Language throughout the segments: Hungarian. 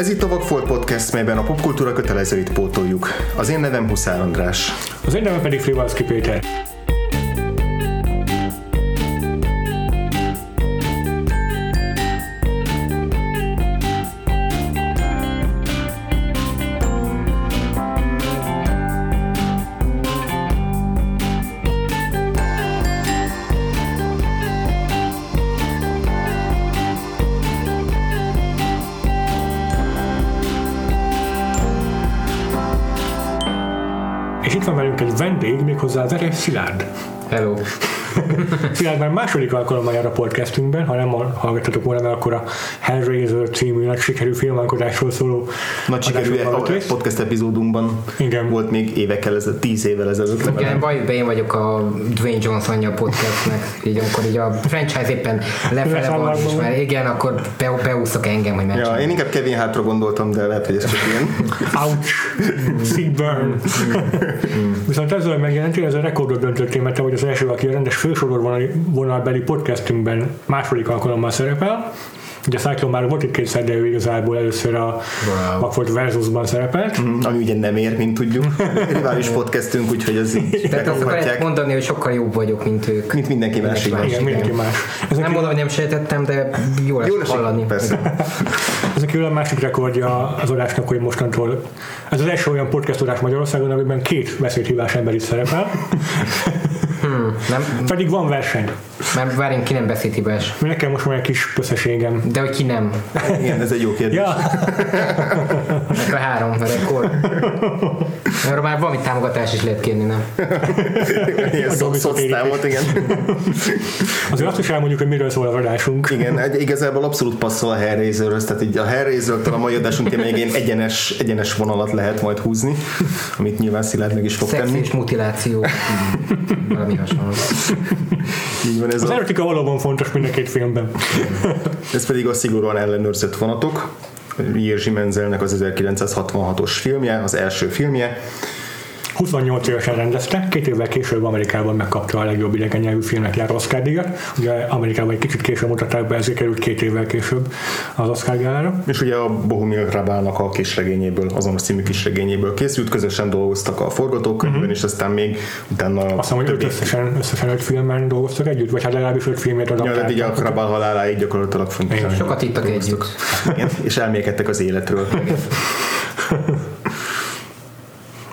Ez itt a Vagfolt Podcast, melyben a popkultúra kötelezőit pótoljuk. Az én nevem Huszár András. Az én nevem pedig Frivalszki Péter. Vendég, méghozzá Veres Szilárd. Hello. Szilárd már második alkalommal jár a podcastünkben, ha nem hallgattatok volna, mert akkor a Hellraiser című nagy sikerű filmalkotásról szóló Nagy sikerű podcast epizódunkban Igen. volt még évekkel ezelőtt, tíz évvel ezelőtt. Igen, be én vagyok a Dwayne Johnsonja podcastnek, így amikor így a franchise éppen lefele van, és már igen, akkor be, beúszok engem, hogy Ja, megcsinálom. én inkább Kevin Hartra gondoltam, de lehet, hogy ez csak ilyen. Ouch! Seed burn! Viszont ezzel megjelentél, ez a rekordot döntöttél, mert te vagy az első, aki a rendes fősorvonalbeli podcastünkben második alkalommal szerepel. Ugye Cyclone már volt itt kétszer, de ő igazából először a Wow. Rockford Versusban szerepelt. Mm, Ami ugye nem ér, mint tudjuk. Rivális podcastünk, úgyhogy ez így Tehát azt lehet mondani, hogy sokkal jobb vagyok, mint ők. Mint mindenki más, van. Igen, mindenki más. Ezek, Nem mondom, hogy nem sejtettem, de jó lesz Jó lesz hallani. persze. ez a a másik rekordja az adásnak, hogy mostantól ez az első olyan podcast adás Magyarországon, amiben két beszédhívás ember is szerepel, Hmm, nem, pedig van verseny. mert várjunk, ki nem beszélt hibás. Nekem most van egy kis összességem. De hogy ki nem. Igen, ez egy jó kérdés. Ja, Nekem három a rekord. Arra már valami támogatás is lehet kérni, nem? Ilyen szoctámot, igen. azért azt is elmondjuk, hogy miről szól az adásunk. Igen, egy, igazából abszolút passzol a Hellraiserhöz, tehát így a Hellraiser-től a mai adásunk témáján egyenes, egyenes vonalat lehet majd húzni, amit nyilván Szilárd meg is fog Szex tenni. és mutiláció. Valami hasonló. Így van ez, Az a, erotika valóban fontos mind a két filmben. ez pedig a szigorúan ellenőrzött vonatok. Jerzy Menzelnek az 1966-os filmje, az első filmje. 28 évesen rendezte, két évvel később Amerikában megkapta a legjobb idegen nyelvű filmnek járó Oscar díjat. Ugye Amerikában egy kicsit később mutatták be, ezért került két évvel később az Oscar gálára. És ugye a Bohumil Hrabának a kisregényéből, azonos című kisregényéből készült, közösen dolgoztak a forgatókönyvben, és aztán még utána Azt hiszem, hogy öt összesen, összesen öt filmben dolgoztak együtt, vagy hát legalábbis öt filmét Ja, de így a adaptáltak. Hrabál haláláig gyakorlatilag fontos. Sokat ittak együtt. Igen, és elmékedtek az életről.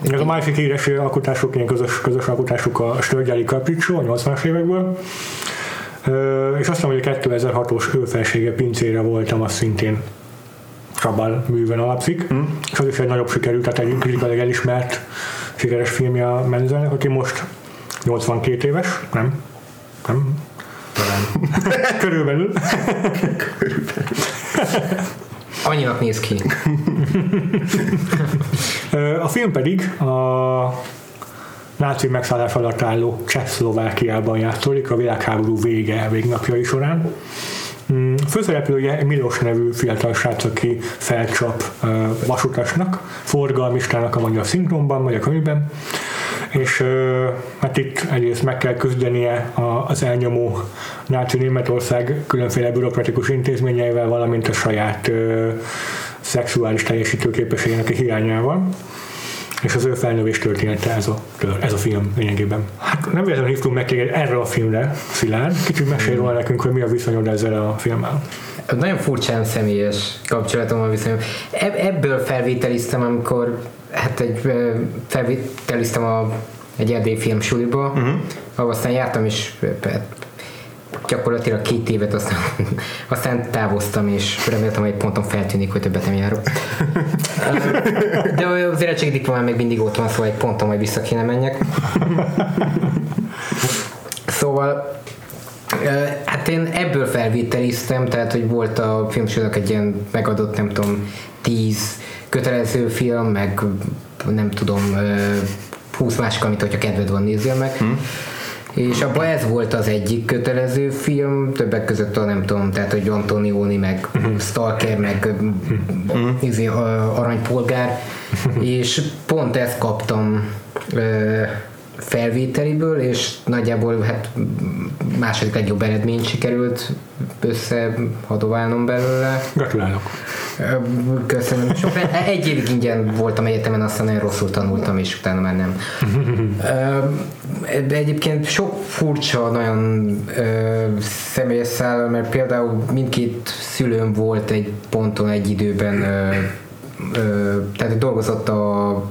Ez a másik híres alkotásuk, ilyen közös, közös alkotásuk a Stölgyári Capriccio a 80-as évekből. És azt mondom, hogy a 2006-os őfelsége pincére voltam, az szintén Sabal műven alapszik, mm. és az is egy nagyobb sikerű, tehát egy kritikailag elismert sikeres filmje a Menzelnek, aki most 82 éves, nem? Nem? Talán. Körülbelül. Annyinak néz ki. A film pedig a náci megszállás alatt álló Csehszlovákiában játszódik a világháború vége végnapjai során. Mm, Főszereplője Milos nevű fiatal srác, aki felcsap vasutasnak, forgalmistának a magyar szinkronban, vagy a könyvben, és hát itt egyrészt meg kell küzdenie a- az elnyomó náci Németország különféle bürokratikus intézményeivel, valamint a saját szexuális teljesítőképességének a hiányával és az ő felnövés története ez a, ez a film lényegében. Hát nem véletlenül hívtunk meg téged erre a filmre, Szilárd. Kicsit mesélj róla nekünk, hogy mi a viszonyod ezzel a filmmel. Nagyon furcsán személyes kapcsolatom van viszonyom. Ebb, ebből felvételiztem, amikor hát egy ö, felvételiztem a, egy erdélyi film suliba, uh-huh. ahol aztán jártam is gyakorlatilag két évet, aztán, aztán távoztam, és reméltem, hogy egy ponton feltűnik, hogy többet nem járok. De az érettségi diplomám még mindig ott van, szóval egy ponton majd vissza kéne menjek. Szóval Hát én ebből felvételiztem, tehát hogy volt a filmsornak egy ilyen megadott, nem tudom, tíz kötelező film, meg nem tudom, ö, 20 másik, amit hogyha kedved van, nézzél meg. Hmm. És abban ez volt az egyik kötelező film, többek között a nem tudom, tehát hogy Antonioni, meg Stalker, meg izé, a aranypolgár, és pont ezt kaptam ö, felvételiből, és nagyjából hát második legjobb eredményt sikerült összehadoválnom belőle. Gratulálok. Köszönöm. Sok, egy évig ingyen voltam egyetemen, aztán nagyon rosszul tanultam, és utána már nem. De egyébként sok furcsa, nagyon személyes szál, mert például mindkét szülőm volt egy ponton, egy időben, tehát dolgozott a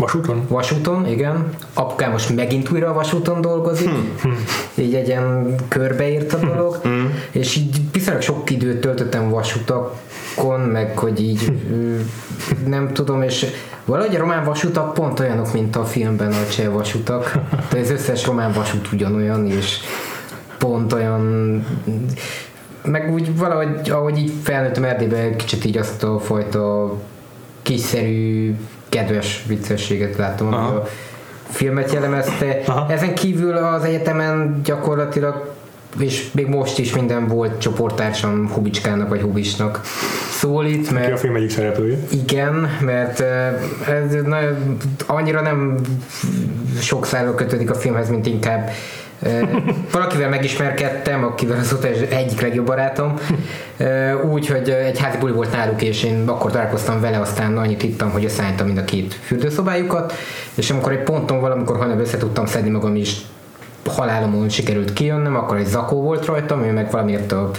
Vasúton? vasúton, igen. Apukám most megint újra a vasúton dolgozik, így egy ilyen körbeírt a dolog, és így viszonylag sok időt töltöttem vasutakon, meg hogy így nem tudom, és valahogy a román vasutak pont olyanok, mint a filmben a cseh vasutak, de az összes román vasút ugyanolyan, és pont olyan meg úgy valahogy, ahogy így felnőttem Erdélybe, kicsit így azt a fajta kiszerű, kedves viccességet láttam, ami a filmet jellemezte. Aha. Ezen kívül az egyetemen gyakorlatilag és még most is minden volt csoporttársam Hubicskának vagy Hubisnak szólít, Ki a mert film egyik szereplője. igen, mert ez nagyon, annyira nem sok szálról kötődik a filmhez, mint inkább valakivel megismerkedtem, akivel azóta egyik legjobb barátom, úgy, hogy egy házi buli volt náluk, és én akkor találkoztam vele, aztán annyit ittam, hogy összeálltam mind a két fürdőszobájukat, és amikor egy ponton valamikor hajnal össze tudtam szedni magam is, halálomon sikerült kijönnöm, akkor egy zakó volt rajtam, ő meg valamiért a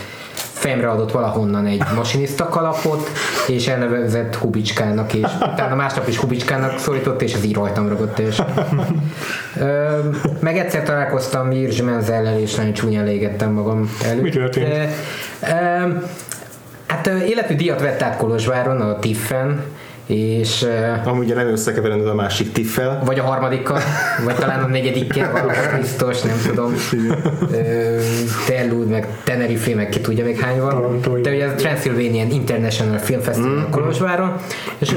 fejemre adott valahonnan egy masinista kalapot, és elnevezett Hubicskának, és utána másnap is Hubicskának szólított, és ez így rajtam ragott. És, ö, meg egyszer találkoztam Jirzsi Menzellel, és nagyon csúnyán légettem magam előtt. Mi történt? Ö, ö, hát életű díjat vett át Kolozsváron, a Tiffen, és Amúgy ugye nem összekeverendő a másik tiffel. vagy a harmadikkal, vagy talán a negyedikkel, valahol biztos, nem tudom. Ö, Terlud, meg Tenerife, meg ki tudja még hány van. Torontói. De ugye a Transylvanian International Film Festival mm. Kolozsváron, és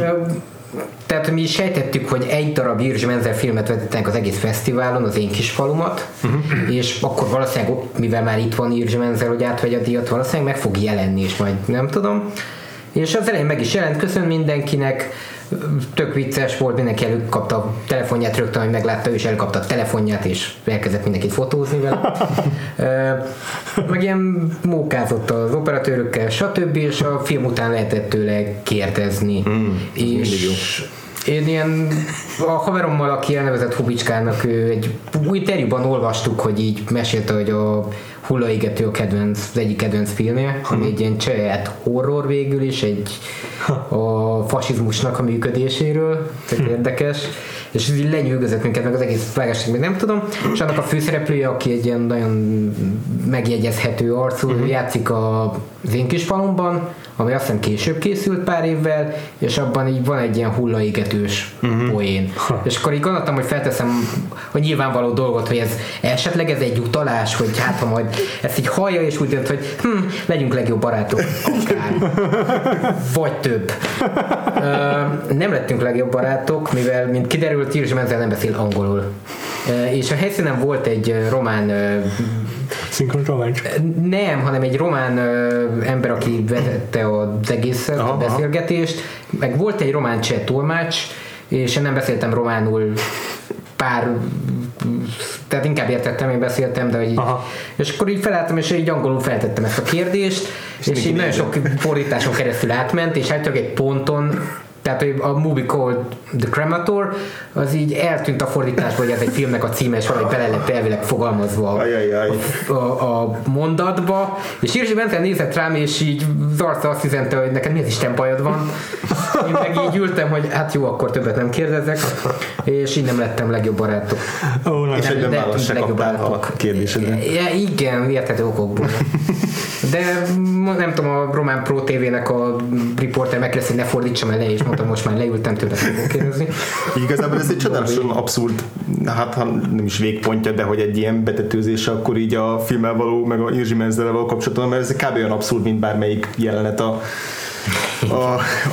tehát mi is sejtettük, hogy egy darab Jirzsi Menzel filmet vetítenek az egész fesztiválon, az én kis falumat, uh-huh. és akkor valószínűleg, mivel már itt van Jirzsi Menzel, hogy átvegye a díjat, valószínűleg meg fog jelenni, és majd nem tudom. És az elején meg is jelent, köszön mindenkinek, tök vicces volt, mindenki előkapta a telefonját rögtön, hogy meglátta, ő is elkapta a telefonját, és elkezdett mindenkit fotózni vele. Meg ilyen mókázott az operatőrökkel, stb. és a film után lehetett tőle kérdezni. Mm, és én ilyen, a haverommal, aki elnevezett Hubicskának, ő egy interjúban olvastuk, hogy így mesélte, hogy a Hullaigető a kedvenc, az egyik kedvenc filmje, ami egy ilyen csaját horror végül is, egy a fasizmusnak a működéséről, tehát érdekes, és ez így lenyűgözött minket, meg az egész vágásig még nem tudom, és annak a főszereplője, aki egy ilyen nagyon megjegyezhető arcú, uh-huh. játszik a, az én kis falumban, ami azt hiszem később készült pár évvel, és abban így van egy ilyen hullaégetős uh-huh. poén. És akkor így gondoltam, hogy felteszem a nyilvánvaló dolgot, hogy ez esetleg ez egy utalás, hogy hát ha majd ezt így hallja, és úgy dönt, hogy hm, legyünk legjobb barátok, akár. Vagy több. Ö, nem lettünk legjobb barátok, mivel, mint kiderült, Jirzsi Menzel nem beszél angolul. Ö, és a helyszínen volt egy román ö, Szinkron tolmács. nem, hanem egy román ö, ember, aki vezette az egészet, Aha, a beszélgetést, meg volt egy román cseh tolmács, és én nem beszéltem románul pár tehát inkább értettem, én beszéltem, de hogy így, Aha. és akkor így felálltam, és így angolul feltettem ezt a kérdést, és, és így nagyon sok fordításon keresztül átment, és általában egy ponton tehát hogy a movie called The Cremator, az így eltűnt a fordításból, hogy ez egy filmnek a címe, és valahogy bele lett elvileg fogalmazva a, Ajajaj. a, a mondatba, és Irsi Bence nézett rám, és így zarca azt üzente, hogy neked mi az Isten bajod van. Én meg így ültem, hogy hát jó, akkor többet nem kérdezek, és így nem lettem legjobb barátok. Ó, És Nem, de választ se legjobb kaptál a kérdésedre. Ja, igen, érthető okokból. De nem tudom, a Román Pro TV-nek a riporter megkérdezte, hogy ne fordítsam el le, és mondtam, most már leültem, fogok kérdezni. Igazából ez egy csodálatosan abszurd, hát nem is végpontja, de hogy egy ilyen betetőzés akkor így a filmmel való, meg a Irzsi Menzelel való kapcsolatban, mert ez kb. olyan abszurd, mint bármelyik jelenet a a,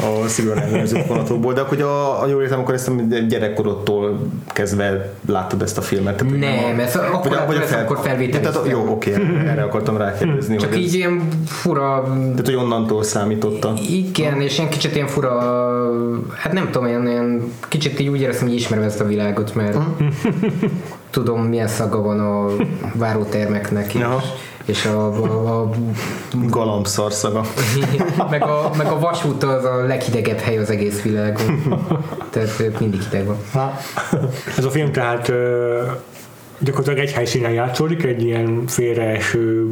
a szigorúan ellenőrzött de hogy a, a jól értem, akkor ezt a gyerekkorodtól kezdve láttad ezt a filmet. Tehát, Nem, a- ez akkor, vagy vagy a fel- akkor felvételiztem. Tehát, jó, oké, erre akartam rákérdezni. Csak így ez, ilyen fura tehát, hogy onnantól számította. Igen, és ilyen kicsit ilyen fura, hát nem tudom, ilyen, ilyen kicsit így úgy éreztem, hogy ismerem ezt a világot, mert tudom, milyen szaga van a várótermeknek, és. És a, a, a Galambszarszaga. meg, a, meg a vasút az a leghidegebb hely az egész világon. Tehát mindig hideg van. Ez a film tehát gyakorlatilag egy helyszínen játszódik, egy ilyen félreeső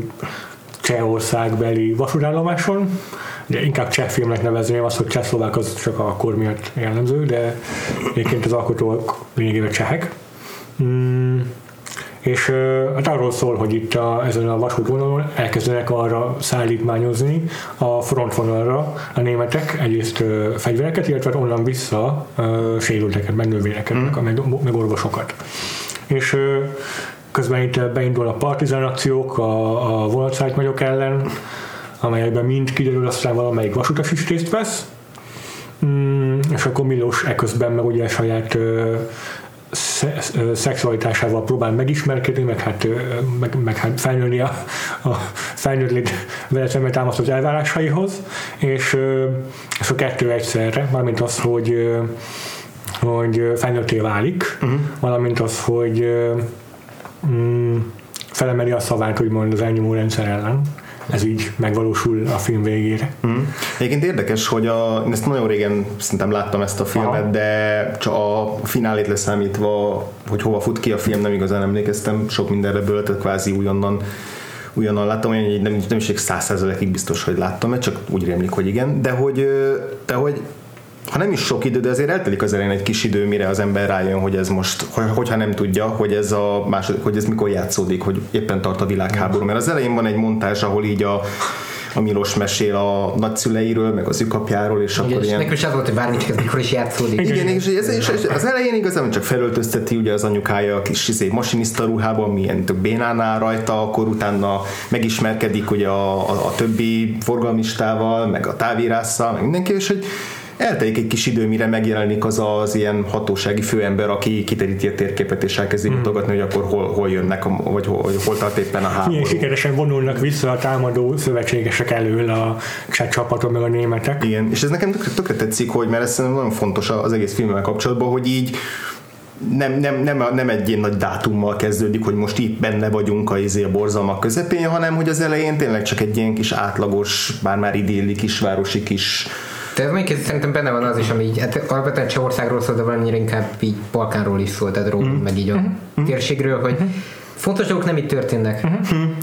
Csehországbeli vasútállomáson. De inkább cseh filmnek nevezném azt, hogy csehszlovák az csak a kor miatt jellemző, de egyébként az alkotók lényegében csehek. Mm, és hát arról szól, hogy itt a, ezen a vasútvonalon elkezdenek arra szállítmányozni a frontvonalra a németek egyrészt fegyvereket, illetve onnan vissza sérülteket, meg nővéreket, mm. meg, meg orvosokat. És közben itt beindul a partizán akciók a, a vonatszállítmányok ellen, amelyekben mind kiderül aztán valamelyik vasutas is részt vesz, Mm, és akkor Milos eközben meg ugye saját ö, szexualitásával próbál megismerkedni, meg hát, meg, meg hát felnőni a, a felnőtt vele szemben támasztott elvárásaihoz, és, és a kettő egyszerre, mármint az, hogy hogy felnőtté válik, uh-huh. valamint az, hogy mm, felemeli a szavát, úgymond az elnyomó rendszer ellen. Ez így megvalósul a film végére. Mm. Egyébként érdekes, hogy a, én ezt nagyon régen szerintem láttam ezt a filmet, Aha. de csak a finálét leszámítva, hogy hova fut ki a film, nem igazán emlékeztem, sok mindenre böltött, kvázi újonnan újonnan láttam, hogy nem, nem is száz százalékig biztos, hogy láttam, mert csak úgy rémlik, hogy igen, de hogy, de hogy ha nem is sok idő, de azért eltelik az elején egy kis idő, mire az ember rájön, hogy ez most, hogy- hogyha nem tudja, hogy ez a második, hogy ez mikor játszódik, hogy éppen tart a világháború. Mert az elején van egy montázs, ahol így a, a Milos mesél a nagyszüleiről, meg az ükapjáról, és akkor Igen, és ilyen... nekünk is az volt, hogy ez mikor is játszódik. Igen, és, ez, és, az elején igazán csak felöltözteti ugye az anyukája a kis izé, masinista ruhában, milyen tök bénán áll rajta, akkor utána megismerkedik ugye a, a, a többi forgalmistával, meg a távírásszal, meg mindenki, és hogy eltelik egy kis idő, mire megjelenik az az ilyen hatósági főember, aki kiteríti a térképet és elkezdi mutogatni, hogy akkor hol, hol jönnek, a, vagy hol, hogy hol tart éppen a háború. Milyen sikeresen vonulnak vissza a támadó szövetségesek elől a cseh csapaton, meg a németek. Igen, és ez nekem tökre, tökre tetszik, hogy mert ez szerintem nagyon fontos az egész filmmel kapcsolatban, hogy így nem, nem, nem, nem egy ilyen nagy dátummal kezdődik, hogy most itt benne vagyunk a, izé, a borzalmak közepén, hanem hogy az elején tényleg csak egy ilyen kis átlagos, bár már idilli kisvárosi kis De ez mondjuk szerintem benne van az is, ami így, hát alapvetően Csehországról szól, de valamire inkább így Balkánról is szól, tehát róla, meg így a térségről, hogy fontos dolgok nem itt történnek.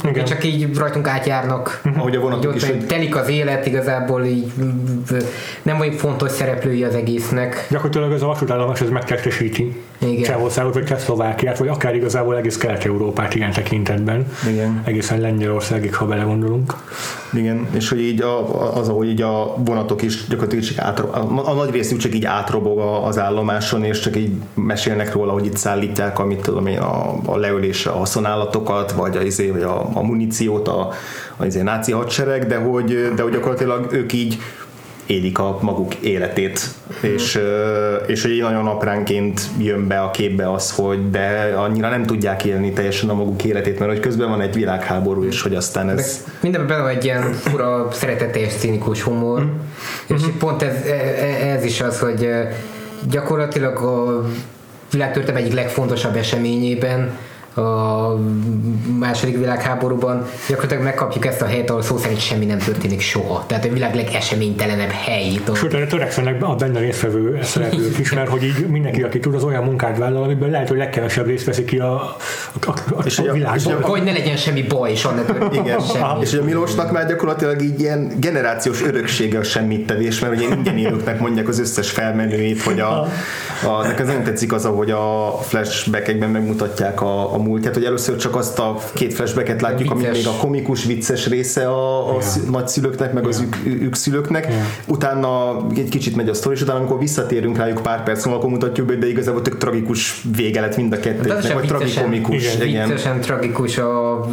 Igen. Csak így rajtunk átjárnak. ahogy a Így vonatok ott is, hogy telik az élet, igazából így mm, nem vagyunk fontos szereplői az egésznek. Gyakorlatilag ez a vasútállomás ez megtestesíti Igen. Csehországot, vagy Csehszlovákiát, vagy akár igazából egész Kelet-Európát ilyen tekintetben. Igen. Egészen Lengyelországig, ha belegondolunk. Igen, és hogy így a, az, ahogy így a vonatok is gyakorlatilag csak átro, a, a nagy részük csak így átrobog a- az állomáson, és csak így mesélnek róla, hogy itt szállítják, amit tudom én, a, a leölésre a haszonállatokat, vagy a, izé, vagy a, a muníciót, a, a izé, náci hadsereg, de hogy, de hogy gyakorlatilag ők így élik a maguk életét, és, ö, és hogy nagyon apránként jön be a képbe az, hogy de annyira nem tudják élni teljesen a maguk életét, mert hogy közben van egy világháború, és hogy aztán De ez... mindenben benne van egy ilyen fura, szeretetes, cínikus humor, és pont ez, e- ez is az, hogy gyakorlatilag a világtörténelem egyik legfontosabb eseményében a második világháborúban gyakorlatilag megkapjuk ezt a helyet, ahol szó szerint semmi nem történik soha. Tehát a világ legeseménytelenebb hely. Sőt, erre törekszenek a benne résztvevő szereplők is, mert hogy így mindenki, aki tud, az olyan munkát vállal, amiben lehet, hogy legkevesebb részt veszi ki a, a, a, a, És a világban. hogy ne legyen semmi baj, és történik Igen, semmi. és ugye Milosnak már gyakorlatilag így ilyen generációs öröksége a semmittevés, mert ugye ingyen élőknek mondják az összes felmenőit, hogy a, a nekem nagyon tetszik az, ahogy a flashbackekben megmutatják a, a múltját, hogy először csak azt a két flashbacket látjuk, ami még a komikus, vicces része a, a szü- nagyszülőknek, meg az ük, ükszülőknek, utána egy kicsit megy a sztori, és utána amikor visszatérünk rájuk pár perc múlva, akkor mutatjuk be, de igazából tök tragikus vége lett mind a kettőnek, sem vagy tragikomikus. Igen, Igen. Viccesen tragikus a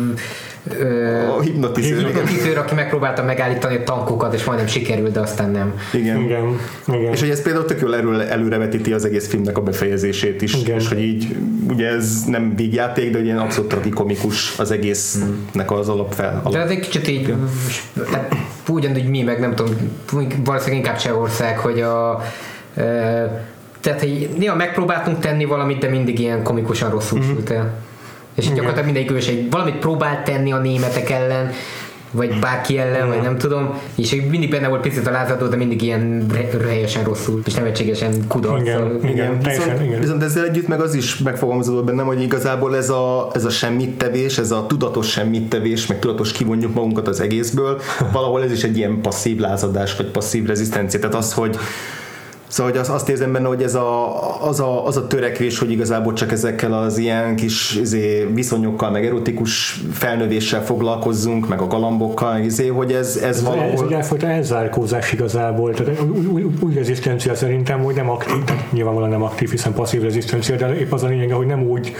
ö, A hipnotizőr, hipnotizőr, aki megpróbálta megállítani a tankokat, és majdnem sikerült, de aztán nem. igen. Igen, igen. És hogy ez például tök jól erről előrevetíti az egész filmnek a befejezését is, Igen. és hogy így, ugye ez nem vígjáték, de ugye ilyen abszolút tragikomikus az egésznek az alapfel. De Alap. az egy kicsit így, hát ugyanúgy mi, meg nem tudom, valószínűleg inkább Csehország, hogy a ö, tehát, hogy néha megpróbáltunk tenni valamit, de mindig ilyen komikusan rosszul Mhm. sült el. És így gyakorlatilag mindegyik őség valamit próbált tenni a németek ellen, vagy bárki ellen, vagy nem tudom, és mindig benne volt picit a lázadó, de mindig ilyen helyesen rosszul, és nevetségesen kudarc. Igen, igen, teljesen, Viszont, igen. viszont ezzel együtt meg az is megfogalmazódott bennem, hogy igazából ez a, ez a semmit tevés, ez a tudatos semmit tevés, meg tudatos kivonjuk magunkat az egészből, valahol ez is egy ilyen passzív lázadás, vagy passzív rezisztencia. Tehát az, hogy Szóval hogy azt, azt érzem benne, hogy ez a, az, a, az a törekvés, hogy igazából csak ezekkel az ilyen kis izé, viszonyokkal, meg erotikus felnövéssel foglalkozzunk, meg a galambokkal, izé, hogy ez, ez, Ez, ez valahol... egy egyfajta elzárkózás igazából, tehát úgy, úgy, úgy rezisztencia szerintem, hogy nem aktív, tehát nyilvánvalóan nem aktív, hiszen passzív rezisztencia, de épp az a lényege, hogy nem úgy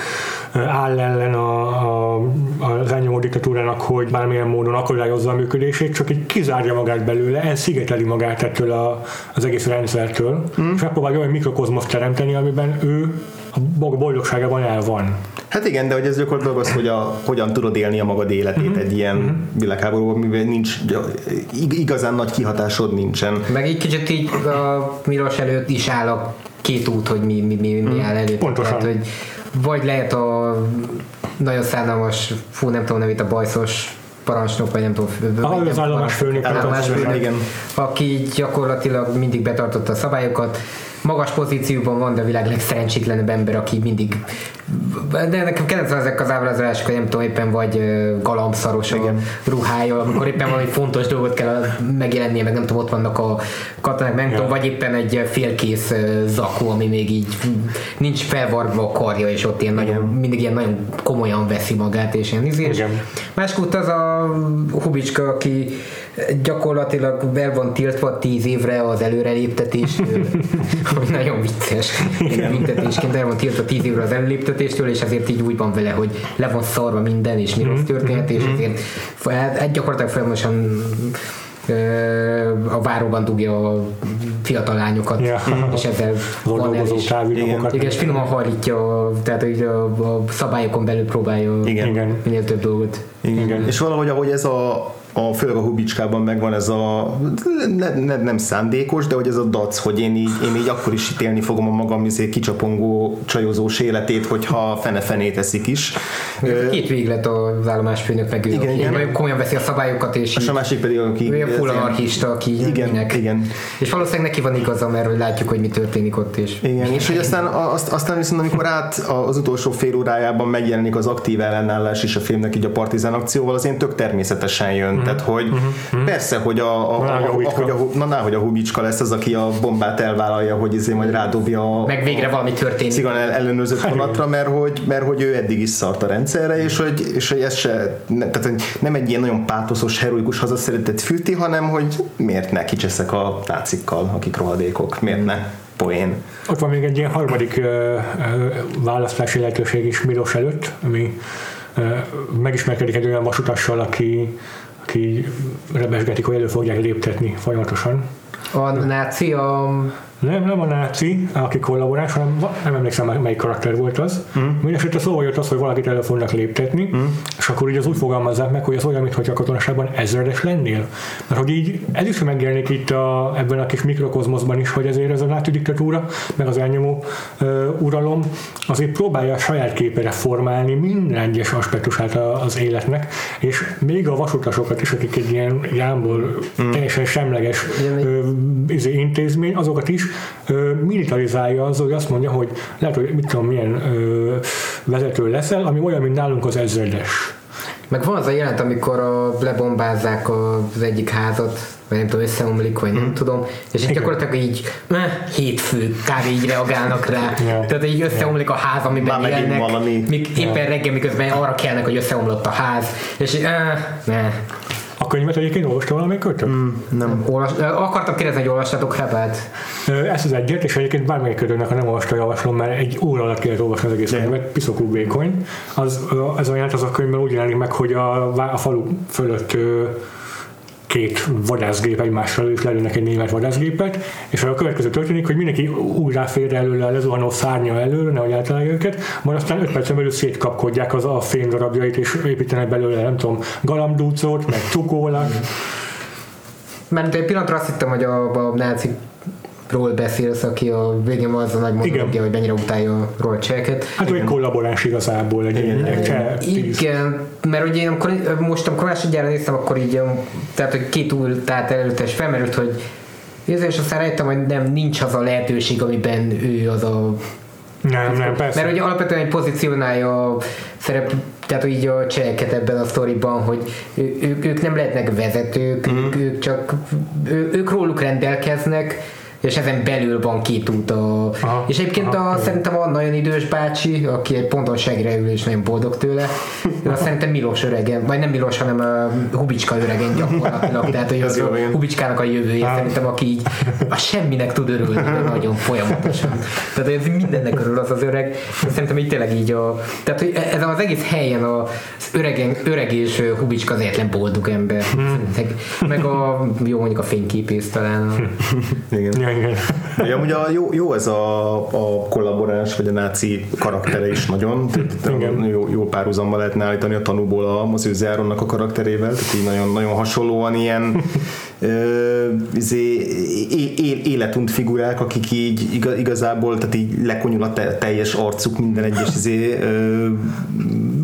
áll ellen a, a, az elnyomó diktatúrának, hogy bármilyen módon akadályozza a működését, csak így kizárja magát belőle, elszigeteli magát ettől a, az egész rendszertől, mm. és megpróbálja olyan mikrokozmoszt teremteni, amiben ő a maga boldogságában el van. Hát igen, de hogy ez gyakorlatilag az, hogy a, hogyan tudod élni a magad életét Mhm. egy ilyen világháborúban, mivel nincs, ig- igazán nagy kihatásod nincsen. Meg egy kicsit így a Miros előtt is áll a két út, hogy mi, mi, mi, mi áll előtt. Pontosan. Tehát, hogy vagy lehet a nagyon szánalmas, fú nem tudom nevét, a bajszos parancsnok, vagy nem tudom. Ah, az nem- állomásfőnök. állomásfőnök, Igen. aki gyakorlatilag mindig betartotta a szabályokat, magas pozícióban van, de a világ legszerencsétlenebb ember, aki mindig de nekem kedvenc ezek az ábrázolások, hogy nem tudom, éppen vagy galambszaros a ruhája, amikor éppen valami fontos dolgot kell megjelennie, meg nem tudom, ott vannak a katonák, meg nem tudom, vagy éppen egy félkész zakó, ami még így nincs felvarva a karja, és ott ilyen nagyon, mindig ilyen nagyon komolyan veszi magát, és ilyen izé. és Igen. Másik az a Hubicska, aki gyakorlatilag el van tiltva tíz évre az előreléptetéstől, ami nagyon vicces. Büntetésként el van tiltva tíz évre az előléptetéstől, és ezért így úgy van vele, hogy le van szarva minden, és mi rossz történet, és ezért hát gyakorlatilag folyamatosan a váróban dugja a fiatal lányokat, Ja. és ezzel van el is. távügyokat. Igen, és finoman hajlítja, tehát hogy a, a szabályokon belül próbálja Igen. Igen. minél több dolgot. Igen. Igen. És valahogy ahogy ez a, a főleg a Hubicskában megvan ez a ne, ne, nem szándékos, de hogy ez a dac, hogy én így, én így akkor is ítélni fogom a magam izé kicsapongó csajozós életét, hogyha fene-fené teszik is. Két véglet az állomásfőnök meg ő, Igen, aki igen. komolyan veszi a szabályokat, és És a másik pedig, aki... a full anarchista, aki Igen, minek. igen. És valószínűleg neki van igaza, mert hogy látjuk, hogy mi történik ott is. Igen, és hogy aztán, azt, aztán viszont amikor át az utolsó fél órájában megjelenik az aktív ellenállás is a filmnek így a partizán akcióval, az én tök természetesen jön. Tehát, hogy persze, hogy a, a, Na, a, a ahogy a, na, na, hogy a Hubicska lesz az, aki a bombát elvállalja, hogy izé majd rádobja a, Meg végre valami történik. cigan el, ellenőrzött vonatra, mert hogy, mert hogy ő eddig is szart a rendszerre, és hogy, és hogy ez se, ne, tehát hogy nem egy ilyen nagyon pátoszos, heroikus hazaszeretett fűti, hanem hogy miért ne kicseszek a nácikkal, akik rohadékok, miért ne? Poén. Ott van még egy ilyen harmadik ö, ö, választási lehetőség is Milos előtt, ami ö, megismerkedik egy olyan vasutassal, aki, aki rebesgetik, hogy elő fogják léptetni folyamatosan. A náci, a... Nem, nem a náci, aki kollaborás, hanem nem emlékszem, melyik karakter volt az. Mm. Mindenesetre szóval jött az, hogy valakit elő fognak léptetni, mm. és akkor így az úgy fogalmazzák meg, hogy az olyan, mintha a katonaságban ezredes lennél. Mert hogy így ez is megjelenik itt a, ebben a kis mikrokozmoszban is, hogy ezért ez a náci diktatúra, meg az elnyomó uh, uralom azért próbálja a saját képére formálni minden egyes aspektusát a- az életnek, és még a vasutasokat is, akik egy ilyen jámból mm. teljesen semleges ö, izé, intézmény, azokat is ö, militarizálja az, hogy azt mondja, hogy lehet, hogy mit tudom, milyen ö, vezető leszel, ami olyan, mint nálunk az ezredes. Meg van az a jelent, amikor a, lebombázzák az egyik házat, vagy nem tudom, összeomlik, vagy nem tudom, és így Igen. gyakorlatilag így eh, hétfő kb. így reagálnak rá. Ja. Tehát így összeomlik a ház, amiben Már élnek, valami. míg éppen reggel, miközben arra kelnek, hogy összeomlott a ház, és így, eh, ne. Könyvet egyébként olvasta valamelyik költő? Mm. Nem. Olvas, akartam kérdezni, hogy olvastatok Hebelt? Ezt az egyet, és egyébként bármelyik kötőnek, ha nem olvasta, javaslom, mert egy óra alatt kellett olvasni az egész De. könyvet, piszokú vékony. Az, ez olyan, az a könyvben úgy jelenik meg, hogy a, a falu fölött két vadászgép egymással is lelőnek egy német vadászgépet, és a következő történik, hogy mindenki úgy ráfér előle a lezuhanó szárnya elől, nehogy eltalálja őket, majd aztán 5 percen belül szétkapkodják az a fém darabjait, és építenek belőle, nem tudom, galambdúcot, meg csukólat. Mert egy pillanatra azt hittem, hogy a, a náci ról beszélsz, aki a végén az a nagy monológia, hogy mennyire utálja a rolcseket. Hát ő egy kollaboráns igazából egy, Igen. egy cseh. Igen, mert ugye én amikor, most amikor másodjára néztem, akkor így, tehát hogy két új tehát előtte és felmerült, hogy ez és aztán rájöttem, hogy nem, nincs az a lehetőség, amiben ő az a Nem, nem, persze. mert ugye alapvetően egy pozícionálja a szerep, tehát így a cseheket ebben a sztoriban, hogy ő, ők, ők nem lehetnek vezetők, mm. ők, ők csak ő, ők róluk rendelkeznek, és ezen belül van két út. A, Aha, és egyébként aha, a, szerintem a nagyon idős bácsi, aki egy ponton segre ül és nagyon boldog tőle, ő azt szerintem Milos öregen, vagy nem Milos, hanem a Hubicska öregen gyakorlatilag, tehát hogy az jó, a. Hubicskának a jövője, Á. szerintem aki így a semminek tud örülni de nagyon folyamatosan. Tehát ez mindennek örül az az öreg. Szerintem így tényleg így a... Tehát hogy e- ezen az egész helyen az öregen, öreg és Hubicska az egyetlen boldog ember. Meg, meg a jó mondjuk a fényképész talán. A, Igen. Ja, igen. Ja, amúgy a, jó, jó ez a, a kollaboráns vagy a náci karaktere is nagyon. Tehát Igen. jó, jó párhuzamba lehetne állítani a tanúból a Moző Zeronnak a karakterével, tehát így nagyon, nagyon hasonlóan ilyen ö, izé, é, é, életunt figurák, akik így iga- igazából, tehát így lekonyul a te, teljes arcuk minden egyes izé, ö,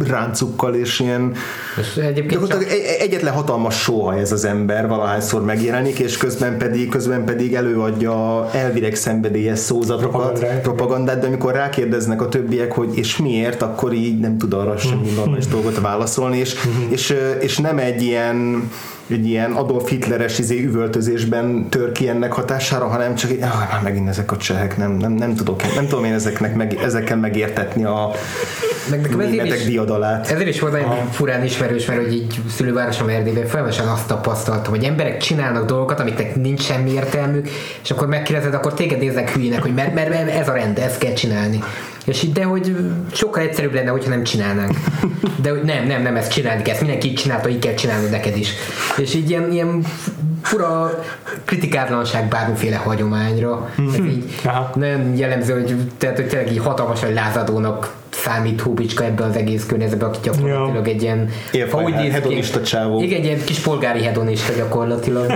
ráncukkal, és ilyen és Gyakorlatilag csak, egy- egyetlen hatalmas sóhaj ez az ember, valahányszor megjelenik, és közben pedig, közben pedig előadja elvileg szenvedélyes szózatokat, Propagandát. propagandát, de amikor rákérdeznek a többiek, hogy és miért, akkor így nem tud arra semmi normális dolgot válaszolni, és, és, és nem egy ilyen egy ilyen Adolf Hitleres izé üvöltözésben tör ki ennek hatására, hanem csak így, ah, már megint ezek a csehek, nem, nem, nem, tudok, nem tudom én ezeknek meg, ezekkel megértetni a meg nekem németek diadalát. ezért is volt nagyon furán ismerős, mert hogy így szülővárosom Erdélyben folyamatosan azt tapasztaltam, hogy emberek csinálnak dolgokat, amiknek nincs semmi értelmük, és akkor megkérdezed, akkor téged néznek hülyének, hogy mert, mert, mert ez a rend, ezt kell csinálni. És így, de hogy sokkal egyszerűbb lenne, hogyha nem csinálnánk. De hogy nem, nem, nem, ezt csinálni kell, ezt mindenki így csinálta, így kell csinálni neked is. És így ilyen, ilyen fura kritikátlanság bármiféle hagyományra. Ez így Aha. nem jellemző, hogy, tehát, hogy tényleg így hatalmasan lázadónak számít Hubicska ebben az egész környezetben, aki gyakorlatilag egy ilyen Élfajhá- ha úgy néz ki- hedonista csávó. Igen, egy ilyen kis polgári hedonista gyakorlatilag.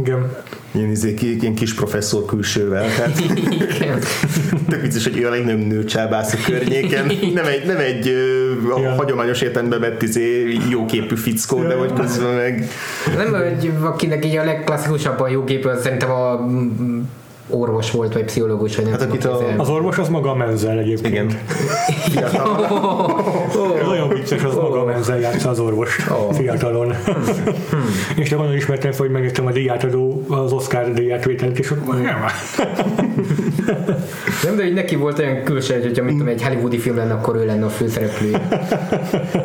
Igen. Ilyen, izé, ilyen kis professzor külsővel. Tehát tök vicces, hogy ő a legnagyobb nőcsábász a környéken. Nem egy, nem egy a Ja. hagyományos értelemben vett izé, jóképű fickó, de hogy közben meg Nem, hogy akinek így a legklasszikusabban jó képű, az szerintem a orvos volt, vagy pszichológus, vagy nem Hát tudom akit a-. Az orvos az maga a menzel egyébként. igen. Fiatal. Ez olyan vicces, az maga a menzel játsza az orvos fiatalon. és csak onnan ismertem fel, hogy megnéztem a díjátadó, az Oscar díjátvételt, és akkor nem. Nem, de hogy neki volt olyan külső, hogy amit tudom, egy hollywoodi film lenne, akkor ő lenne a főszereplője.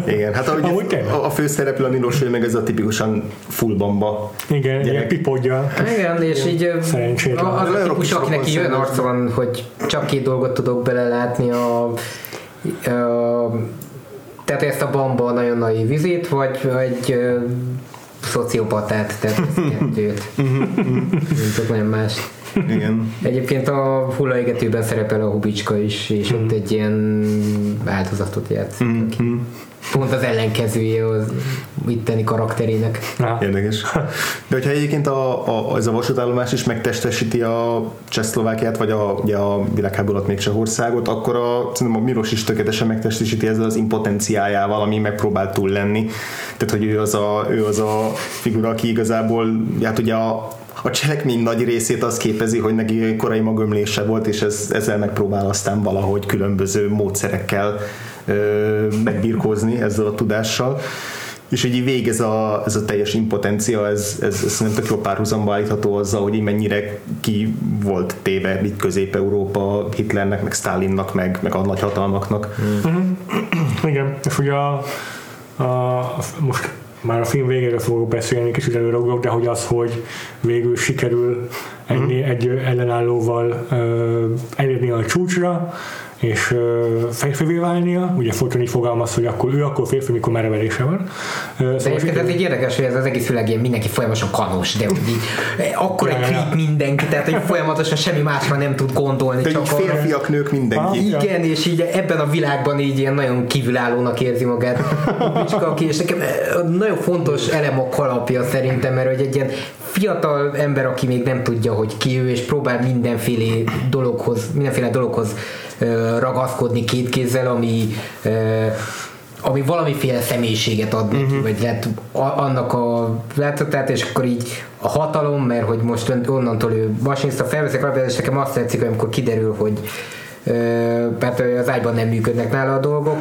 Igen, hát ahogy Amúgy tényleg. a, a főszereplő a Milos, meg ez a tipikusan full bamba. Igen, ilyen pipodja. Igen, és így ö, Szerencsétlen. a- az típus, rokon akinek így olyan arca van, hogy csak két dolgot tudok belelátni a, a tehát ezt a bamba nagyon nagy vizét, vagy egy ö, szociopatát, tehát ezt kettőt. Nem tudok nagyon más. Igen. Egyébként a hullaégetőben szerepel a Hubicska is, és ott egy ilyen áldozatot játszik. aki Pont az ellenkezője az itteni karakterének. Érdekes. De hogyha egyébként a, a, ez a vasútállomás is megtestesíti a Csehszlovákiát, vagy a, ugye a világháború alatt még Csehországot, akkor a, szerintem a Miros is tökéletesen megtestesíti ezzel az impotenciájával, ami megpróbál túl lenni. Tehát, hogy ő az a, ő az a figura, aki igazából, hát ugye a, a cselekmény nagy részét az képezi, hogy neki korai magömlése volt, és ez, ezzel megpróbál aztán valahogy különböző módszerekkel megbirkózni ezzel a tudással. És így végig ez a, ez a teljes impotencia, ez, ez, ez szerintem tök jó párhuzamba állítható azzal, hogy így mennyire ki volt téve itt Közép-Európa Hitlernek, meg Stalinnak, meg, meg a nagyhatalmaknak. Igen, és ugye a, a, most már a film végéről fogok beszélni, kicsit előre de hogy az, hogy végül sikerül egy, egy ellenállóval ö, elérni a csúcsra, és férfivé válnia, ugye Fortune így fogalmaz, hogy akkor ő akkor férfi, mikor merevelése van. Szóval de egyébként ez így érdekes, hogy ez az egész világ ilyen mindenki folyamatosan kanos, de úgy így, akkor egy creep mindenki, tehát hogy folyamatosan semmi másra nem tud gondolni. De csak férfiak, arra. nők, mindenki. Ah, igen, és így ebben a világban így ilyen nagyon kívülállónak érzi magát. aki, és nekem nagyon fontos elem a kalapja szerintem, mert hogy egy ilyen fiatal ember, aki még nem tudja, hogy ki ő, és próbál mindenféle dologhoz, mindenféle dologhoz ragaszkodni két kézzel, ami ami valamiféle személyiséget ad neki, uh-huh. vagy lehet annak a láthatát, és akkor így a hatalom, mert hogy most onnantól ő masinista felveszik alapján, és nekem azt tetszik, amikor kiderül, hogy mert az ágyban nem működnek nála a dolgok.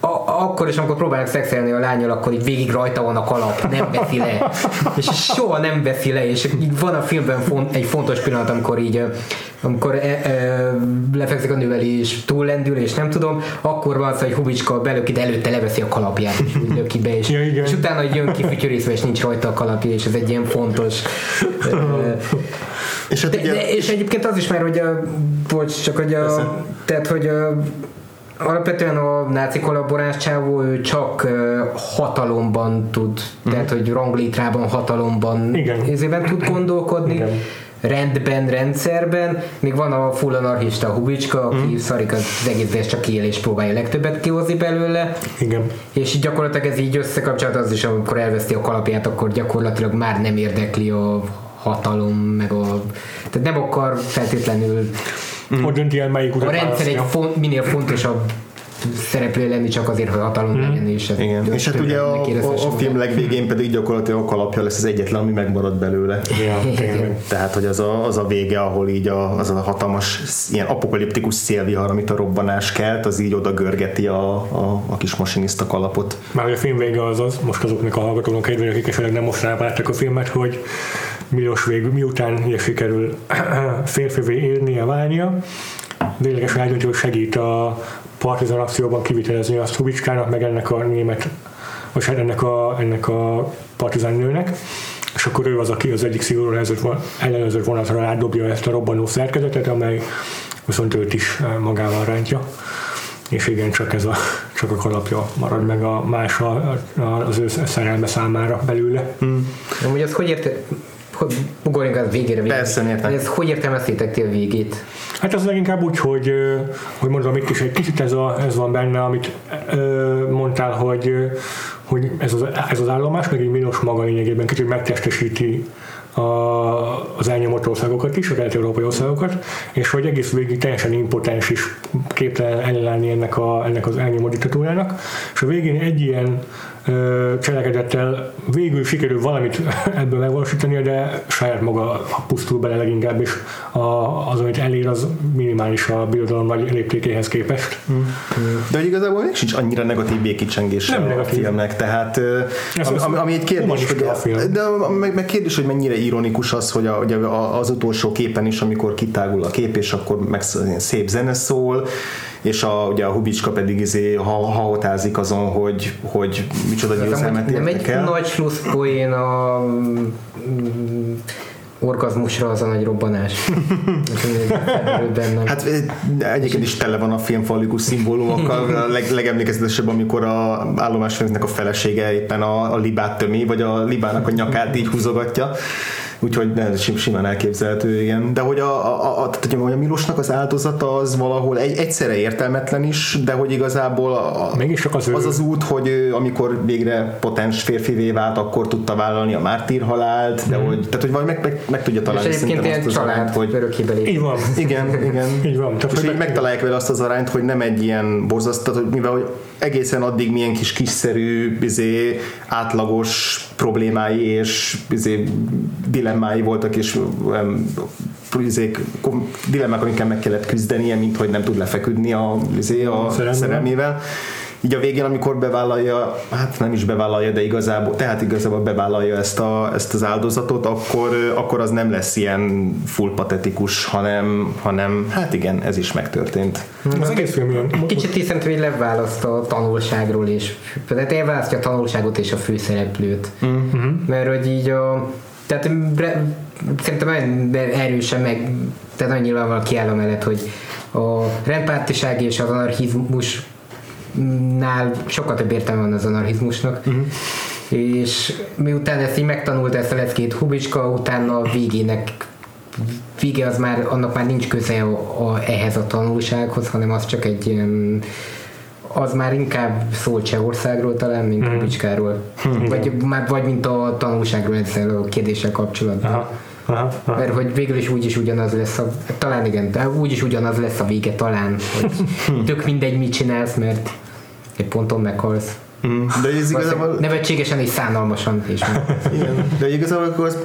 A, akkor is, amikor próbálnak szexelni a lányol, akkor így végig rajta van a kalap, nem veszi le. És soha nem veszi le, és így van a filmben font, egy fontos pillanat, amikor így amikor e, e, lefekszik a nővel és túllendül, és nem tudom, akkor van az, hogy Hubicska belöki, de előtte leveszi a kalapját, és úgy löki be, és, ja, és utána jön ki fütyörészve, és nincs rajta a kalapja, és ez egy ilyen fontos e, és, hát de, ugye... de, és egyébként az is már, hogy a, bocs, csak hogy a, tehát, hogy a, alapvetően a náci kollaboráns csávó, ő csak hatalomban tud, mm. tehát hogy ranglétrában, hatalomban Igen. tud gondolkodni. Igen rendben, rendszerben, még van a full anarchista Hubicska, aki mm. szarik az egész csak él és próbálja legtöbbet kihozni belőle. Igen. És így gyakorlatilag ez így összekapcsolat az is, amikor elveszti a kalapját, akkor gyakorlatilag már nem érdekli a hatalom, meg a... Tehát nem akar feltétlenül mm. hogy dönti el melyik A rendszer egy font, minél fontosabb szereplő lenni csak azért, hogy hatalom mm. legyen. És, Igen. és hát ugye a, a, a film legvégén pedig gyakorlatilag a kalapja lesz az egyetlen, ami megmarad belőle. Ja, Tehát, hogy az a, az a vége, ahol így a, az a hatalmas, ilyen apokaliptikus szélvihar, amit a robbanás kelt, az így oda görgeti a, a, a kis masinista kalapot. Már a film vége az az, most azoknak a hallgatóknak kedvéért, akik esetleg nem most rábártak a filmet, hogy Milos végül, miután ugye sikerül férfivé élnie, válnia, véglegesen eldöntő, hogy segít a partizan akcióban kivitelezni azt Hubicskának, meg ennek a német, vagy hát ennek a, ennek a partizán nőnek, és akkor ő az, aki az egyik szigorú ellenőrzött vonatra rádobja ezt a robbanó szerkezetet, amely viszont őt is magával rántja és igen, csak ez a, csak a kalapja marad meg a más a, a, az ő szerelme számára belőle. Hmm. Amúgy az hogy érte, ugorjunk az végére. végére. Persze, értem. Ez hogy értelmeztétek ti a végét? Hát az leginkább úgy, hogy, hogy mondom, itt is egy kicsit ez, a, ez van benne, amit mondtál, hogy, hogy ez, az, ez az állomás, meg egy Milos maga lényegében kicsit megtestesíti a, az elnyomott országokat is, a kelet-európai országokat, és hogy egész végig teljesen impotens is képtelen ellenállni ennek, a, ennek az elnyomott diktatúrának, és a végén egy ilyen cselekedettel végül sikerül valamit ebből megvalósítania, de saját maga pusztul bele leginkább, és a, az, amit elér, az minimális a birodalom nagy léptékéhez képest. Mm. De hogy igazából még sincs annyira negatív békicsengés a negatív. filmnek, tehát ami, ami, egy kérdés, hogy a, de meg, meg kérdés, hogy mennyire ironikus az, hogy, a, hogy az utolsó képen is, amikor kitágul a kép, és akkor meg szép zene szól, és a, ugye a Hubicska pedig izé ha, hahotázik azon, hogy, hogy micsoda győzelmet Nem egy el. nagy plusz poén a mm, orgazmusra az a nagy robbanás. hát egyébként is tele van a filmfalikus szimbólumokkal, a leg, legemlékezetesebb, amikor a állomásfőnöknek a felesége éppen a, a libát tömi, vagy a libának a nyakát így húzogatja úgyhogy ez simán elképzelhető, igen. De hogy a, a, a, tehát, hogy a Milosnak az áldozata az valahol egy, egyszerre értelmetlen is, de hogy igazából a, Mégis az, az az út, hogy amikor végre potens férfivé vált, akkor tudta vállalni a mártír halált, de mm. hogy, tehát, hogy vagy meg, meg, meg tudja találni és szerintem azt az arányt, hogy Így van. Igen, igen. Így van. Tehát, és így megtalálják vele azt az arányt, hogy nem egy ilyen borzasztó, hogy mivel hogy egészen addig milyen kis kiszerű, bizé, átlagos problémái és bizé, dilemmái voltak, és izék, dilemmák, amikkel meg kellett küzdenie, mint hogy nem tud lefeküdni a, izé, a szerelmével így a végén, amikor bevállalja, hát nem is bevállalja, de igazából, tehát igazából bevállalja ezt, a, ezt az áldozatot, akkor, akkor az nem lesz ilyen full patetikus, hanem, hanem hát igen, ez is megtörtént. Az egész film ilyen. Kicsit is szerintem, hogy leválaszt a tanulságról is. Tehát elválasztja a tanulságot és a főszereplőt. Mm-hmm. Mert hogy így a tehát szerintem erősen meg, tehát nagyon nyilvánvalóan kiáll mellett, hogy a rendpártiság és az anarchizmus nál sokkal több értelme van az anarchizmusnak. Uh-huh. És miután ezt így megtanult ezt a leckét Hubicska, utána a végének vége az már, annak már nincs köze a, a, ehhez a tanulsághoz, hanem az csak egy ilyen az már inkább szól Csehországról talán, mint mm. Bicskáról. Mm. Vagy, már, vagy mint a tanulságról ezzel a kérdéssel kapcsolatban. Aha. Aha, aha. Mert hogy végül is úgyis ugyanaz lesz a, talán igen, de úgyis ugyanaz lesz a vége talán, hogy tök mindegy mit csinálsz, mert egy ponton meghalsz. Mm. De ez igazából... Nevetségesen és szánalmasan is. Igen. De igazából akkor az,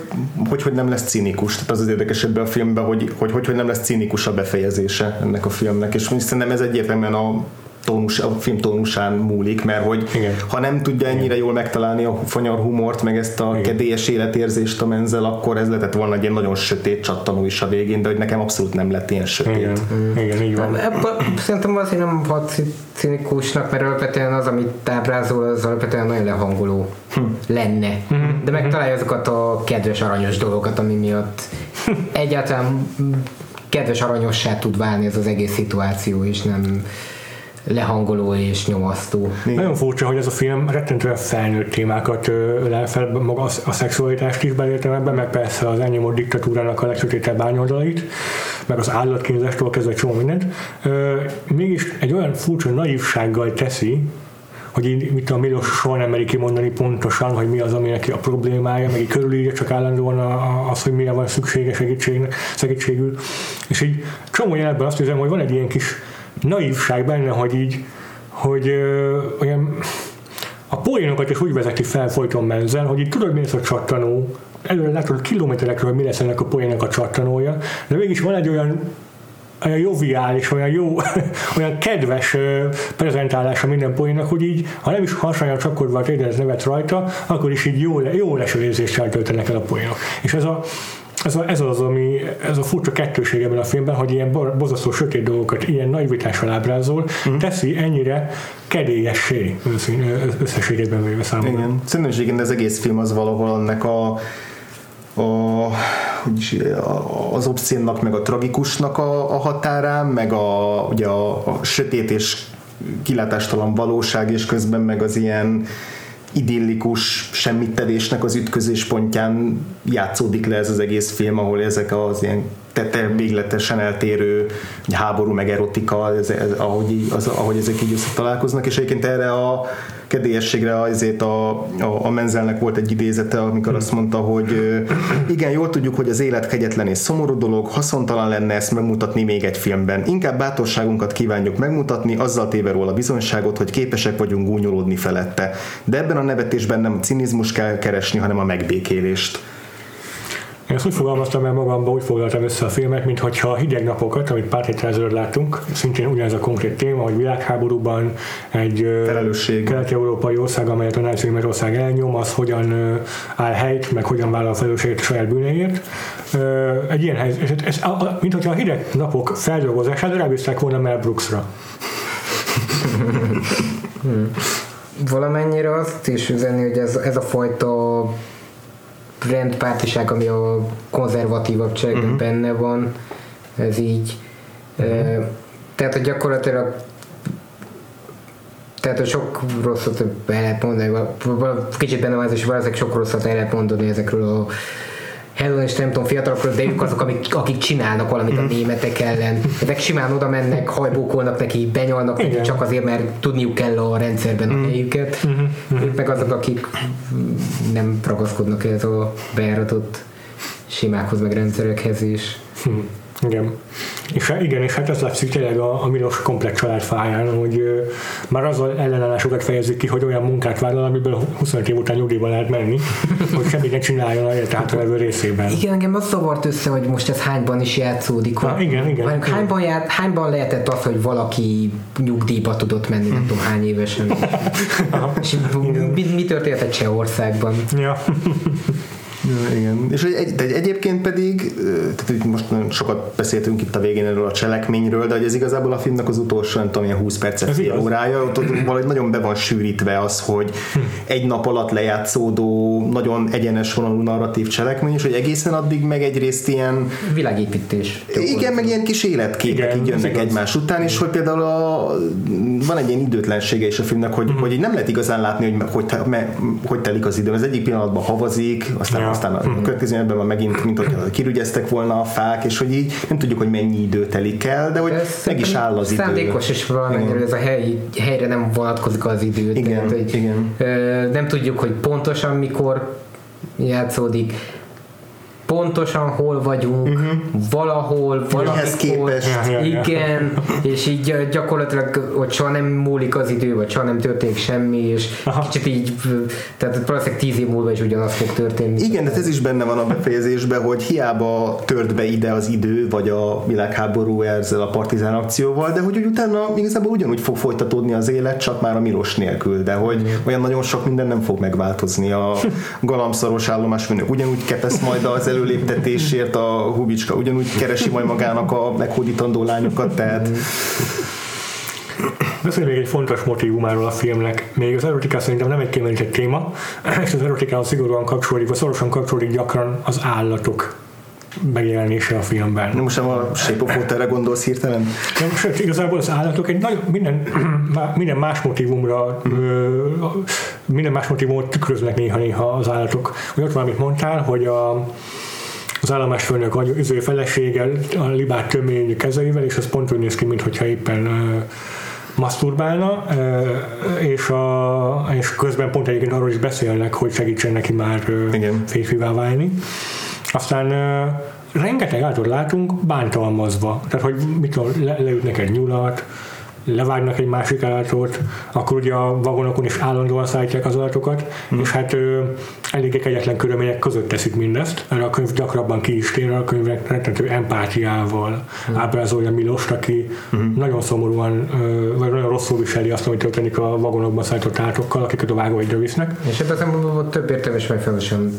hogy, hogy nem lesz cínikus. Tehát az az érdekes ebben a filmben, hogy, hogy, hogy, hogy nem lesz cínikus a befejezése ennek a filmnek. És szerintem ez egyértelműen a tónus, a film tónusán múlik, mert hogy Igen. ha nem tudja ennyire Igen. jól megtalálni a fanyar humort, meg ezt a Igen. kedélyes életérzést a menzel, akkor ez lehetett volna egy ilyen nagyon sötét csattanó is a végén, de hogy nekem abszolút nem lett ilyen sötét. Igen, Igen így van. Ebből, szerintem azért nem hat cinikusnak, mert alapvetően az, amit tábrázol, az alapvetően nagyon lehangoló hm. lenne. Hm. De megtalálja azokat a kedves aranyos dolgokat, ami miatt egyáltalán kedves aranyossá tud válni ez az egész szituáció, és nem lehangoló és nyomasztó. Nagyon furcsa, hogy ez a film rettentően felnőtt témákat ölel fel, maga a szexualitást is belértem ebben, meg persze az elnyomott diktatúrának a legsötétebb árnyoldalait, meg az állatkínzástól kezdve csomó mindent. Mégis egy olyan furcsa naívsággal teszi, hogy így, mit tudom, Milos soha nem meri kimondani pontosan, hogy mi az, ami neki a problémája, meg így körülírja csak állandóan az, hogy mire van szüksége segítség, segítségül. És így csomó jelben azt hiszem, hogy van egy ilyen kis naívság benne, hogy így, hogy ö, olyan a poénokat is úgy vezeti fel folyton menzel, hogy így tudod, mi lesz a csattanó, előre látod kilométerekről, mi lesz ennek a poénnak a csattanója, de mégis van egy olyan olyan joviális, olyan jó, olyan kedves prezentálása minden poénnak, hogy így, ha nem is hasonlóan csakkodva a nevet rajta, akkor is így jó, jó leső érzéssel töltenek el a poénok. És ez a, ez, a, ez az, ami, ez a furcsa kettőség ebben a filmben, hogy ilyen bozasztó sötét dolgokat ilyen nagyvitással ábrázol, mm. teszi ennyire kedélyessé összességében véve számomra. Igen. Szerintem igen, az egész film az valahol annak a, a is, az obszénnak, meg a tragikusnak a, a határán, meg a, ugye a, a sötét és kilátástalan valóság, és közben meg az ilyen idillikus semmittevésnek az ütközés pontján játszódik le ez az egész film, ahol ezek az ilyen tette végletesen eltérő háború meg erotika, ez, ez, ahogy, az, ahogy ezek így összetalálkoznak, és egyébként erre a kedélyességre azért a, a, a Menzelnek volt egy idézete, amikor azt mondta, hogy igen, jól tudjuk, hogy az élet kegyetlen és szomorú dolog, haszontalan lenne ezt megmutatni még egy filmben. Inkább bátorságunkat kívánjuk megmutatni, azzal téve róla bizonyságot, hogy képesek vagyunk gúnyolódni felette. De ebben a nevetésben nem a cinizmus kell keresni, hanem a megbékélést. Én ezt úgy fogalmaztam el magamba, úgy foglaltam össze a filmet, mint hogyha a hideg napokat, amit pár héttel ezelőtt láttunk, szintén ugyanez a konkrét téma, hogy világháborúban egy kelet-európai ország, amelyet a náci ország elnyom, az hogyan áll helyt, meg hogyan vállal a felelősséget a saját bűnéért. Egy ilyen helyzet, ez, mint hogyha a hideg napok feldolgozását rábízták volna Mel Brooksra. Valamennyire azt is üzenni, hogy ez, ez a fajta rendpártiság, ami a konzervatívabb cselekben uh-huh. benne van, ez így. Uh-huh. Tehát, hogy gyakorlatilag tehát, hogy sok rosszat el lehet mondani, kicsit benne van ez, és valószínűleg sok rosszat el lehet mondani ezekről a Helen és nem tudom, fiatalokról, de ők azok, akik, akik csinálnak valamit a mhm. németek ellen. Ezek simán oda mennek, hajbókolnak neki, benyalnak neki, csak azért, mert tudniuk kell a rendszerben a mhm. helyüket. Uh-huh. Ők meg azok, akik nem ragaszkodnak ez a bejáratott simákhoz, meg rendszerekhez is. Igen. És igen, és hát ez látszik tényleg a, a Milos komplex családfáján, hogy uh, már azzal ellenállásokat fejezik ki, hogy olyan munkát vállal, amiből 25 év után nyugdíjba lehet menni, hogy semmit ne csináljon a élet hátralévő részében. Igen, engem az zavart össze, hogy most ez hányban is játszódik. Ha, igen, igen. igen. Hányban, ját, hányban lehetett az, hogy valaki nyugdíjba tudott menni, nem tudom hány évesen. és mi, mi történt egy Csehországban? Ja. Ja, igen. És egy, de egyébként pedig, tehát most nagyon sokat beszéltünk itt a végén erről a cselekményről, de hogy ez igazából a filmnek az utolsó, nem tudom, ilyen 20 percet, fél órája, ott, ott valahogy nagyon be van sűrítve az, hogy hm. egy nap alatt lejátszódó, nagyon egyenes vonalú narratív cselekmény, és hogy egészen addig meg egyrészt ilyen... Világépítés. Igen, meg ilyen kis életképek így jönnek egymás után, és hogy például a, van egy ilyen időtlensége is a filmnek, hogy, mm. hogy így nem lehet igazán látni, hogy hogy, hogy, hogy telik az idő. Az egyik pillanatban havazik, aztán, ja. Aztán a mm. következő ebben van megint, mint hogy kirügyeztek volna a fák, és hogy így nem tudjuk, hogy mennyi idő telik el, de hogy ez meg is áll az idő. Szándékos is valamennyire, ez a hely, helyre nem vonatkozik az idő. Igen, tehát, hogy, igen. Nem tudjuk, hogy pontosan mikor játszódik pontosan hol vagyunk, uh-huh. valahol, valamikor, igen, és így gyakorlatilag hogy soha nem múlik az idő, vagy soha nem történik semmi, és Aha. kicsit így, tehát valószínűleg tíz év múlva is ugyanaz fog történni. Igen, de ez is benne van a befejezésben, hogy hiába tört be ide az idő, vagy a világháború ezzel a partizán akcióval, de hogy úgy utána igazából ugyanúgy fog folytatódni az élet, csak már a Milos nélkül, de hogy Igen. olyan nagyon sok minden nem fog megváltozni. A galamszaros állomásfőnök ugyanúgy kepesz majd az elő előléptetésért a Hubicska ugyanúgy keresi majd magának a meghódítandó lányokat, tehát Beszélj még egy fontos motivumáról a filmnek. Még az erotika szerintem nem egy egy téma, és az erotikához szigorúan kapcsolódik, vagy szorosan kapcsolódik gyakran az állatok megjelenése a filmben. Most sem a Shape of Water-re gondolsz hirtelen? Nem, sőt, igazából az állatok egy nagyon, minden, minden más motivumra minden más motivumot tükröznek néha-néha az állatok. Hogy ott van, amit mondtál, hogy a, az állomásfőnök az ő felesége a libát tömény kezeivel, és az pont úgy néz ki, mintha éppen maszturbálna, és, a, és közben pont egyébként arról is beszélnek, hogy segítsen neki már uh, férfivá válni. Aztán rengeteg állatot látunk bántalmazva, tehát hogy mit le, leütnek egy nyulat, levágnak egy másik állatot, akkor ugye a vagonokon is állandóan szállítják az állatokat, mm. és hát ö, eléggé kegyetlen körülmények között teszik mindezt. Erre a könyv gyakrabban ki is tér, a könyvek rettentő empátiával mm. ábrázolja Milost, aki mm. nagyon szomorúan, vagy nagyon rosszul viseli azt, amit történik a vagonokban szállított állatokkal, akiket a vágóidra visznek. És ebben az több értelmes megfelelően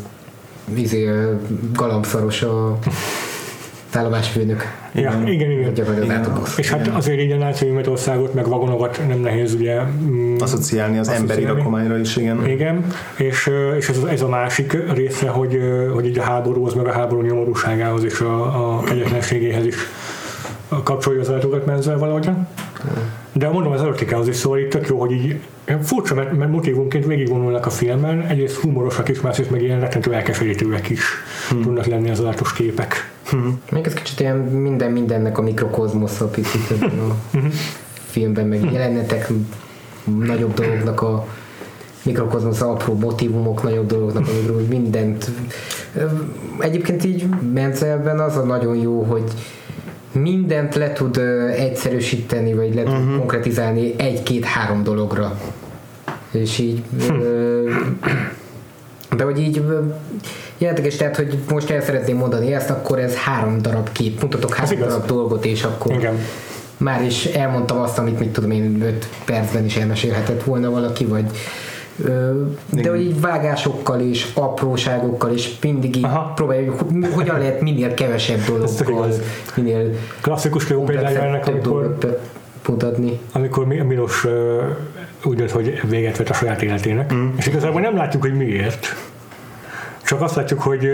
vízi galambszaros a szállomásfőnök. Ja, igen, igen. igen. És hát azért így a náci Németországot, meg vagonokat nem nehéz ugye mm, asszociálni az emberi rakományra is, igen. Igen, és, és ez, ez a másik része, hogy, hogy így a háborúhoz, meg a háború nyomorúságához és a, a kegyetlenségéhez is kapcsolja az állatokat menzel valahogyan. De mondom, az erotikához is szól, itt tök jó, hogy így furcsa, mert, mert motivumként végigvonulnak a filmen, egyrészt humorosak is, másrészt meg ilyen rettentő elkeserítőek is hmm. tudnak lenni az állatos képek. Hmm. Még ez kicsit ilyen minden mindennek a mikrokozmosza picit ebben a hmm. filmben, meg jelenetek nagyobb dolognak a mikrokozmosz apró motivumok nagyobb dolognak, amikről mindent. Egyébként így Menzelben az a nagyon jó, hogy mindent le tud egyszerűsíteni, vagy le tud uh-huh. konkretizálni egy-két-három dologra. És így hm. de hogy így Jelentekes, tehát, hogy most el szeretném mondani ezt, akkor ez három darab kép, mutatok három darab dolgot, és akkor Igen. már is elmondtam azt, amit mit tudom én öt percben is elmesélhetett volna valaki, vagy de hogy így vágásokkal és apróságokkal és mindig így Aha. próbáljuk, hogyan lehet minél kevesebb dologgal, minél klasszikus jó példája ennek, amikor mutatni. Amikor Milos úgy dönt, hogy véget vett a saját életének, mm. és igazából nem látjuk, hogy miért csak azt látjuk, hogy,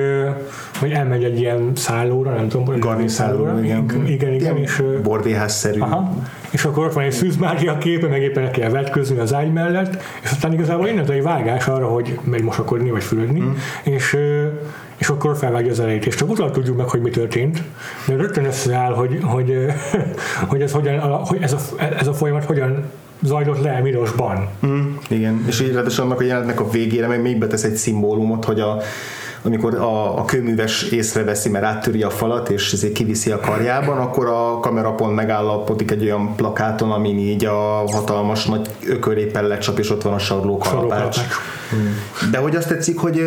hogy elmegy egy ilyen szállóra, nem tudom, Garni szállóra, igen. Igen, igen. És, Borvéházszerű. Aha, és akkor ott van egy szűzmágia képe, meg éppen neki kell vetközni az ágy mellett, és aztán igazából innen egy vágás arra, hogy megy mosakodni, vagy fülödni, mm. és és akkor felvágja az elejét, és csak utána tudjuk meg, hogy mi történt, de rögtön összeáll, hogy, hogy, hogy, ez, hogyan, hogy ez, a, ez a folyamat hogyan zajlott le Milosban. Mm, igen, és így annak a jelenetnek a végére meg még betesz egy szimbólumot, hogy a, amikor a, a kőműves észreveszi, mert áttöri a falat, és ezért kiviszi a karjában, akkor a kamerapont megállapodik egy olyan plakáton, amin így a hatalmas nagy ököréppen lecsap, és ott van a sarló kalapács. Hmm. De hogy azt tetszik, hogy,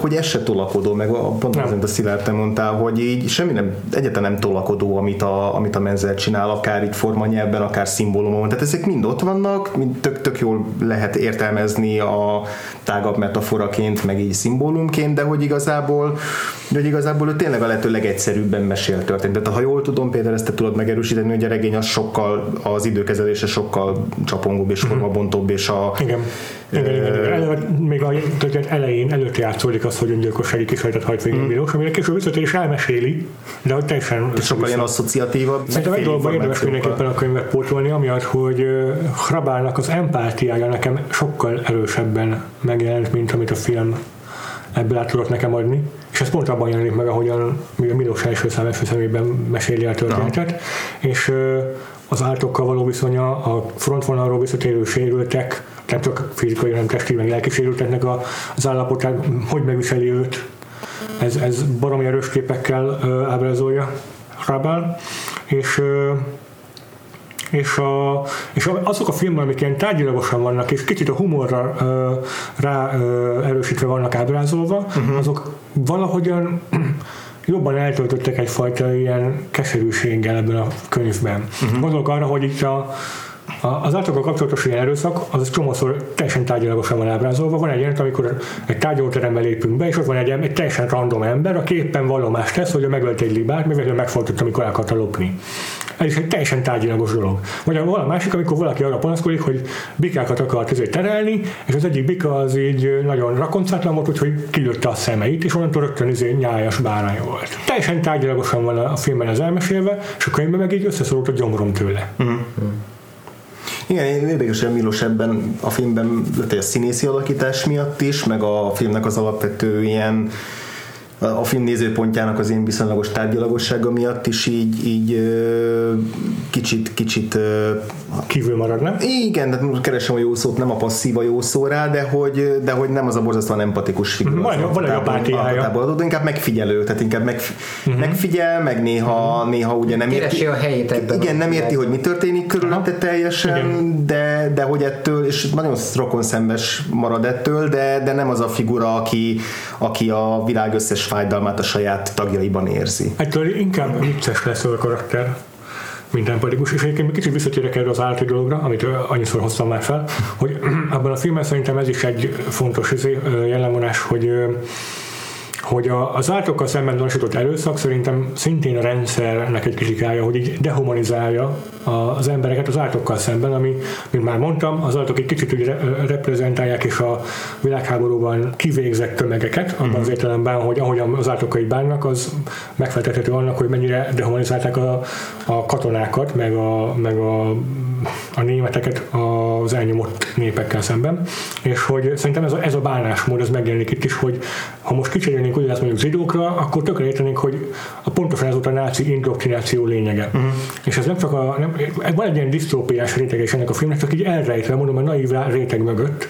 hogy ez se tolakodó, meg pont az, amit a Szilárd te mondtál, hogy így semmi nem, egyáltalán nem tolakodó, amit a, amit a Menzel csinál, akár így formanyelben, akár szimbólumon. Tehát ezek mind ott vannak, mind tök, tök jól lehet értelmezni a tágabb metaforaként, meg így szimbólumként, de hogy igaz igazából, hogy igazából ő tényleg a lehető legegyszerűbben mesél történt. Tehát ha jól tudom, Péter, ezt te tudod megerősíteni, hogy a regény az sokkal, az időkezelése sokkal csapongóbb és formabontóbb, és a... Igen. Igen, igen, igen. Eleve, még a történet elején előtt játszódik az, hogy öngyilkossági kísérletet hajt végig mm. Milos, amire később visszatér és elmeséli, de hogy teljesen... Sokkal ilyen asszociatívabb. Szerintem egy dologban érdemes mindenképpen a könyvet pótolni, amiatt, hogy Hrabálnak az empátiája nekem sokkal erősebben megjelent, mint amit a film ebből át tudott nekem adni. És ez pont abban jelenik meg, ahogyan a Milos első szám első szemében meséli a történetet. No. És az ártokkal való viszonya, a frontvonalról visszatérő sérültek, nem csak fizikai, hanem testi, meg lelki sérülteknek az állapotát, hogy megviseli őt. Ez, ez baromi erős képekkel ábrázolja Rabal, és és, a, és azok a filmek, amik ilyen tárgyilagosan vannak, és kicsit a humorra ö, rá ö, erősítve vannak ábrázolva, uh-huh. azok valahogyan jobban eltöltöttek egyfajta ilyen keserűséggel ebben a könyvben. Uh-huh. Gondolok arra, hogy itt a, az állatokkal kapcsolatos ilyen erőszak, az csomószor teljesen tárgyalagosan van ábrázolva. Van egy ilyen, amikor egy tárgyalóterembe lépünk be, és ott van egy, egy teljesen random ember, aki éppen vallomást tesz, hogy megölt egy libát, mivel megfordult, amikor el akarta lopni. Ez egy teljesen tárgyalagos dolog. Vagy a valami másik, amikor valaki arra panaszkodik, hogy bikákat akart ezért terelni, és az egyik bika az így nagyon rakoncátlan volt, úgyhogy kilőtte a szemeit, és onnantól rögtön izé nyájas bárány volt. Teljesen tárgyalagosan van a filmben az elmesélve, és a könyvben meg így összeszorult a gyomrom tőle. Mm. Igen, érdekes, hogy Milos ebben a filmben a színészi alakítás miatt is, meg a filmnek az alapvető ilyen a film nézőpontjának az én viszonylagos tárgyalagossága miatt is így, így kicsit, kicsit kívül marad, nem? Igen, de keresem a jó szót, nem a passzív a jó szó rá, de hogy, de hogy nem az a borzasztóan empatikus figura. Van, van egy apátiája. Inkább megfigyelő, tehát inkább meg, uh-huh. megfigyel, meg néha, uh-huh. néha ugye nem érti. Keresi a helyét ebben. Igen, nem érti, hogy mi történik körülötte teljesen, de, de hogy ettől, és nagyon rokon szembes marad ettől, de, de nem az a figura, aki, aki a világ összes fájdalmát a saját tagjaiban érzi. Ettől inkább vicces lesz a karakter mint empatikus, és egyébként kicsit visszatérek erre az állati dologra, amit annyiszor hoztam már fel, hogy abban a filmben szerintem ez is egy fontos izé, jellemvonás, hogy hogy a, az ártokkal szemben tanúsított erőszak szerintem szintén a rendszernek egy kritikája, hogy így dehumanizálja az embereket az ártokkal szemben, ami, mint már mondtam, az ártok egy kicsit úgy reprezentálják és a világháborúban kivégzett tömegeket, abban uh-huh. az értelemben, hogy ahogyan az ártokkal bánnak, az megfeltethető annak, hogy mennyire dehumanizálták a, a katonákat, meg a, meg a, a németeket az elnyomott népekkel szemben, és hogy szerintem ez a, ez a bánásmód, ez megjelenik itt is, hogy ha most kicserélnénk ugye ezt mondjuk zsidókra, akkor tökre értenénk, hogy a pontosan ez volt a náci indoktrináció lényege. Uh-huh. És ez nem csak a, nem, van egy ilyen disztópiás réteg is ennek a filmnek, csak így elrejtve, mondom, a naív réteg mögött.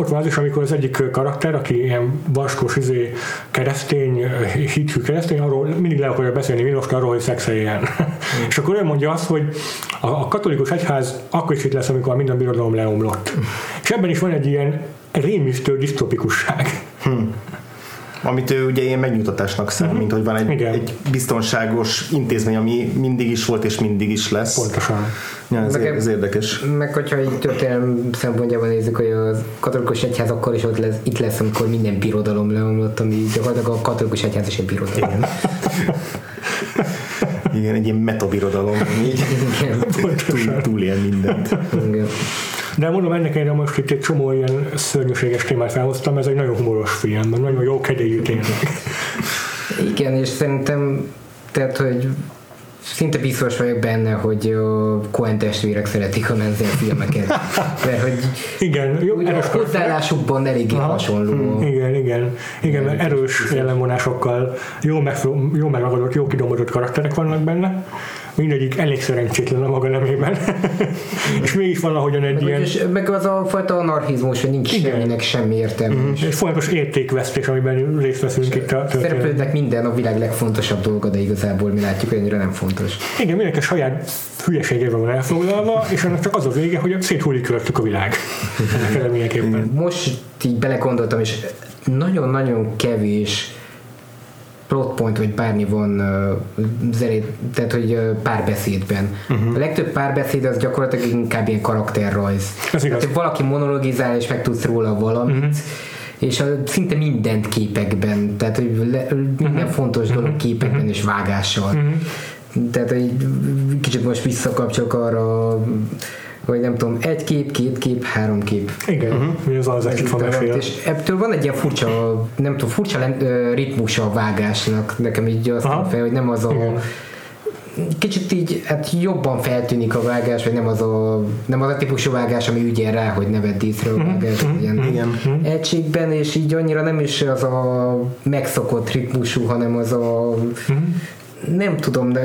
Ott van az is, amikor az egyik karakter, aki ilyen vaskos, izé, keresztény, hithű keresztény, arról mindig le akarja beszélni Miloska arról, hogy szexeljen. Uh-huh. és akkor ő mondja azt, hogy a, a katolikus egyház akkor is itt lesz, amikor minden birodalom leomlott. Uh-huh. És ebben is van egy ilyen rémisztő disztopikusság. Hmm amit ő ugye ilyen megnyugtatásnak számít, uh-huh. hogy van egy, egy biztonságos intézmény, ami mindig is volt és mindig is lesz. Pontosan. Ja, ez, meg, ez érdekes. Meg hogyha egy történelem szempontjában nézzük, hogy a katolikus egyház akkor is ott lesz, itt lesz, amikor minden birodalom leomlott, ami gyakorlatilag a katolikus egyház is egy birodalom. Igen, egy ilyen metabirodalom, így túl, túl ilyen mindent. Igen. De mondom, ennek erre most itt egy csomó ilyen szörnyűséges témát felhoztam, ez egy nagyon humoros film, nagyon jó kedélyű tényleg. Igen, és szerintem, tehát, hogy szinte biztos vagyok benne, hogy a Coen testvérek szeretik a Menzel filmeket. Mert hogy igen, jó, a hozzáállásukban eléggé Aha. hasonló. Igen, igen, igen, mert erős jellemvonásokkal jó, meg, jó megragadott, jó kidombozott karakterek vannak benne mindegyik elég szerencsétlen a maga nemében. és mégis valahogyan egy meg, ilyen... És meg az a fajta anarchizmus, hogy nincs Igen. semminek semmi értelme. Mm-hmm. És folyamatos értékvesztés, amiben részt veszünk itt a Szereplődnek minden a világ legfontosabb dolga, de igazából mi látjuk, hogy ennyire nem fontos. Igen, mindenki a saját hülyeségében van elfoglalva, és annak csak az a vége, hogy széthullik körülöttük a világ. Most így belegondoltam, és nagyon-nagyon kevés plot point, vagy bármi van zerét, tehát hogy párbeszédben. Uh-huh. A legtöbb párbeszéd az gyakorlatilag inkább ilyen karakterrajz. Ez igaz. Tehát, valaki monologizál, és megtudsz róla valamit, uh-huh és a, szinte mindent képekben, tehát hogy le, minden fontos dolog képekben és vágással. Tehát hogy kicsit most visszakapcsolok arra, hogy nem tudom, egy kép, két kép, három kép. Igen, uh-huh. az az egy van mesél. És ebből van egy ilyen furcsa, nem tudom, furcsa ritmusa a vágásnak. Nekem így azt fel, hogy nem az a Igen. kicsit így hát jobban feltűnik a vágás, vagy nem az a, nem az a típusú vágás, ami ügyel rá, hogy ne vedd észre a vágás, ilyen Igen. egységben, és így annyira nem is az a megszokott ritmusú, hanem az a nem tudom, de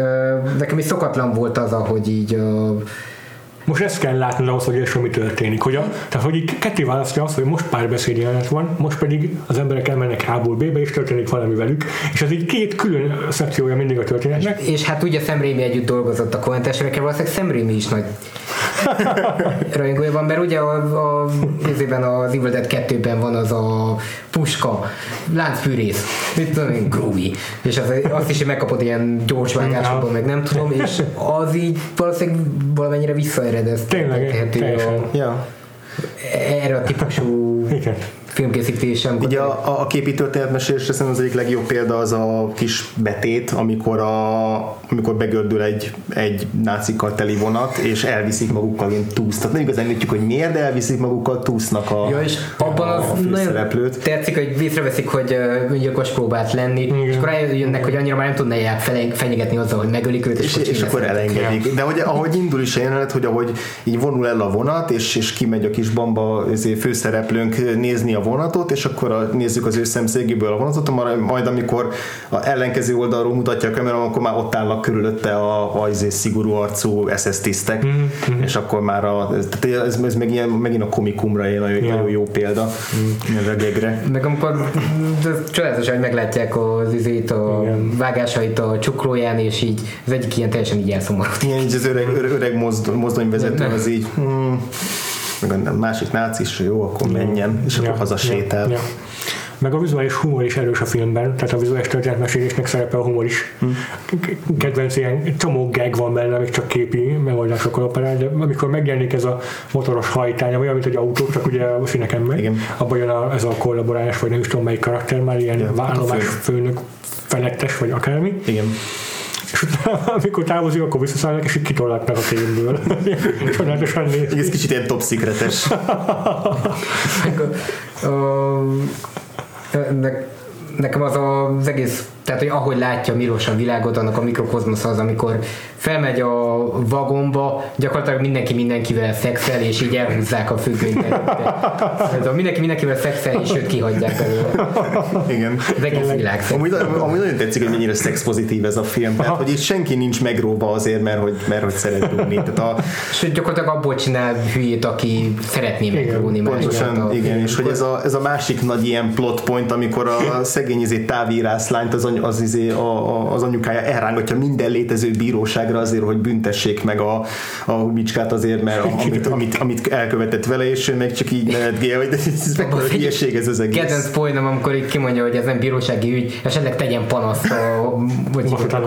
nekem is szokatlan volt az, ahogy így a, Most ezt kell látnod ahhoz, hogy értsd, mi történik. Hogy a, tehát, hogy így ketté választja azt, hogy most párbeszéd jelenet van, most pedig az emberek elmennek A-ból B-be, és történik valami velük. És ez így két külön szekciója mindig a történetnek. és hát ugye Sam Raimi együtt dolgozott a Coen-testvérekkel, valószínűleg Sam Raimi is nagy rajongója van, mert ugye a, a, részében az Evil Dead 2-ben van az a puska, láncfűrész, mit tudom én, groovy, és az, azt is megkapod ilyen gyors vágásokban, meg nem tudom, és az így valószínűleg valamennyire visszaeredez. Tényleg, tehető teljesen. a, Ja. erre a típusú Igen. Filmkészítésem. Ugye a, a, történetmesélésre szerintem az egyik legjobb példa az a kis betét, amikor, a, amikor begördül egy, egy nácikkal teli vonat, és elviszik magukkal ilyen túszt. Tehát nem igazán értjük, hogy miért, elviszik magukkal túsznak a, Ja, és abban az a nagyon tetszik, hogy észreveszik, hogy öngyilkos próbált lenni, Igen. és akkor eljönnek, hogy annyira már nem fele- fenyegetni azzal, hogy megölik őt, és, És, és akkor elengedik. De hogy, ahogy indul is a jelenet, hogy ahogy így vonul el a vonat, és, és kimegy a kis bamba főszereplőnk nézni a vonatot, és akkor a, nézzük az ő szemszögéből a vonatot, majd, majd amikor a ellenkező oldalról mutatja a kamera, akkor már ott állnak körülötte a, a izé szigorú arcú SS tisztek, mm-hmm. és akkor már a, tehát ez, ez meg ilyen, megint a komikumra egy nagyon, Ja. nagyon jó példa, mm. a gegre. Meg amikor csodálatos, hogy meglátják az izét, a Igen. vágásait a csuklóján, és így az egyik ilyen teljesen így elszomorodik. Ilyen így az öreg, öreg, öreg mozd, mozdonyvezető az így, hmm, meg a másik nácis, jó, akkor menjen, és akkor haza sétál. Ja. Meg a vizuális humor is erős a filmben, tehát a vizuális történetmesélésnek szerepel a humor is. Hm. K- Kedvenc ilyen csomó gag van benne, még csak képi megoldásokkal operál, de amikor megjelenik ez a motoros hajtány, olyan, mint egy autó, csak ugye a színeken megy, Igen. abban jön a, ez a kollaborálás, vagy nem is tudom melyik karakter, már ilyen Ja, ja, hát állomás fő. főnök, felettes, vagy akármi. Igen. És utána, amikor távozik, akkor visszaszállnak, és így kitollatnak a filmből. Csodálatosan néz. Ez kicsit ilyen top secretes. Ne- nekem az az egész, tehát hogy ahogy látja Milos a világot, annak a mikrokozmosz az, amikor felmegy a vagomba, gyakorlatilag mindenki mindenkivel szexel, és így elhúzzák a függönyt előtte. Mindenki mindenkivel szexel, és őt kihagyják belőle. Igen. Az egész világ. Amúgy, amúgy nagyon tetszik, hogy mennyire szexpozitív ez a film. Tehát, hogy itt senki nincs megróva azért, mert hogy, mert hogy szeret dugni. Tehát a, Sőt, gyakorlatilag abból csinál hülyét, aki szeretné megróni Pontosan, igen, és hogy ez a, ez a másik nagy ilyen plot point, amikor a szegény izé, távírász lányt az, any, az, izé, a, a, az anyukája elrángatja minden létező bíróságra azért, hogy büntessék meg a, a Hubicskát azért, mert amit, amit, amit, elkövetett vele, és ő meg csak így nevetgél, hogy ez mekkora hülyeség ez az egész. Kedvenc poénom, amikor így kimondja, hogy ez nem bírósági ügy, esetleg tegyen panaszt a,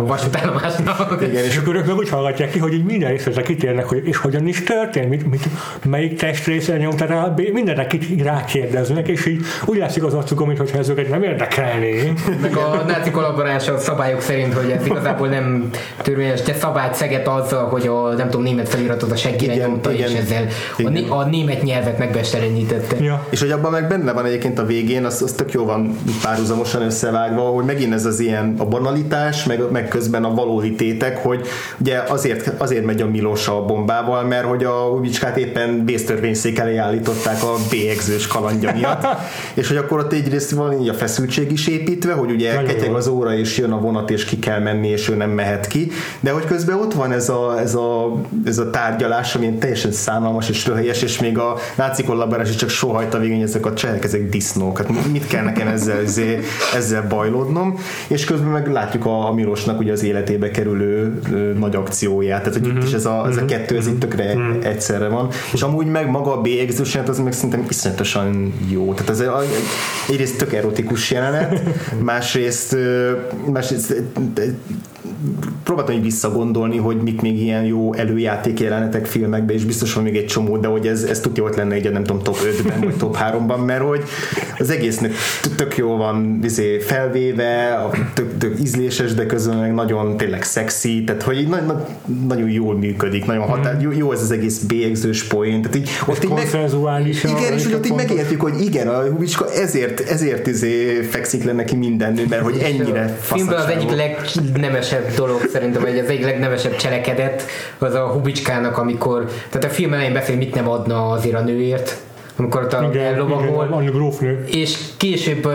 vasútállomásnak. Igen, És akkor ők meg úgy hallgatják ki, hogy így minden részletre kitérnek, hogy és hogyan is történt, mit, mit, melyik testrészre nyomta rá, mindenre rákérdeznek, és így úgy látszik az arcukon, mintha ez őket nem érdekelné. Meg a náci kollaboráns a szabályok szerint, hogy ez igazából nem törvényes, de szabályt szeget azzal, hogy a nem tudom, német feliratot a seggire nyomta, igen. és ezzel a, Igen. né- a, német nyelvet megbestelenítette. Ja. És hogy abban meg benne van egyébként a végén, az, az tök jó van párhuzamosan összevágva, hogy megint ez az ilyen a banalitás, meg, meg közben a valódi tétek, hogy ugye azért, azért megy a Milos a bombával, mert hogy a Hubicskát éppen vésztörvényszék elé állították a bélyegzős kalandja miatt, és hogy akkor ott egyrészt van így a feszültség is építve, hogy ugye Nagyon ketyeg jó. Az óra, és jön a vonat, és ki kell menni, és ő nem mehet ki, de hogy közben ott van ez a, ez a, ez a tárgyalás, ami teljesen szánalmas és röhelyes, és még a náci kollaborás is csak sohajta végén, hogy ezek a csehek, ezek disznók. Hát mit kell nekem ezzel, ezzel, ezzel bajlódnom? És közben meg látjuk a, a Milosnak ugye az életébe kerülő ö, nagy akcióját. Tehát, hogy itt is ez a, ez a kettő, ez itt tökre egyszerre van. És amúgy meg maga a bélyegzős jelenet, az meg szerintem iszonyatosan jó. Tehát ez a, egyrészt tök erotikus jelenet, másrészt ö, másrészt próbáltam így visszagondolni, hogy mik még ilyen jó előjáték jelenetek filmekben, és biztos van még egy csomó, de hogy ez, ez tudja ott lenne egy, nem tudom, top 5-ben, vagy top 3-ban, mert hogy az egésznek tök jó van izé, felvéve, tök, tök ízléses, de közben meg nagyon tényleg szexi, tehát hogy na, na, nagyon jól működik, nagyon határ, mm. jó, jó ez az egész bélyegzős poén, tehát így ott így meg, igen, és hogy ott így megértjük, hogy igen, a Hubicska ezért, ezért izé fekszik le neki minden nő, mert hogy ennyire Filmben az egyik legnemesebb dolog szerintem, vagy az egyik legnevesebb cselekedet az a Hubicskának, amikor, tehát a film elején beszél, mit nem adna azért a nőért, amikor ott a lovagol, és később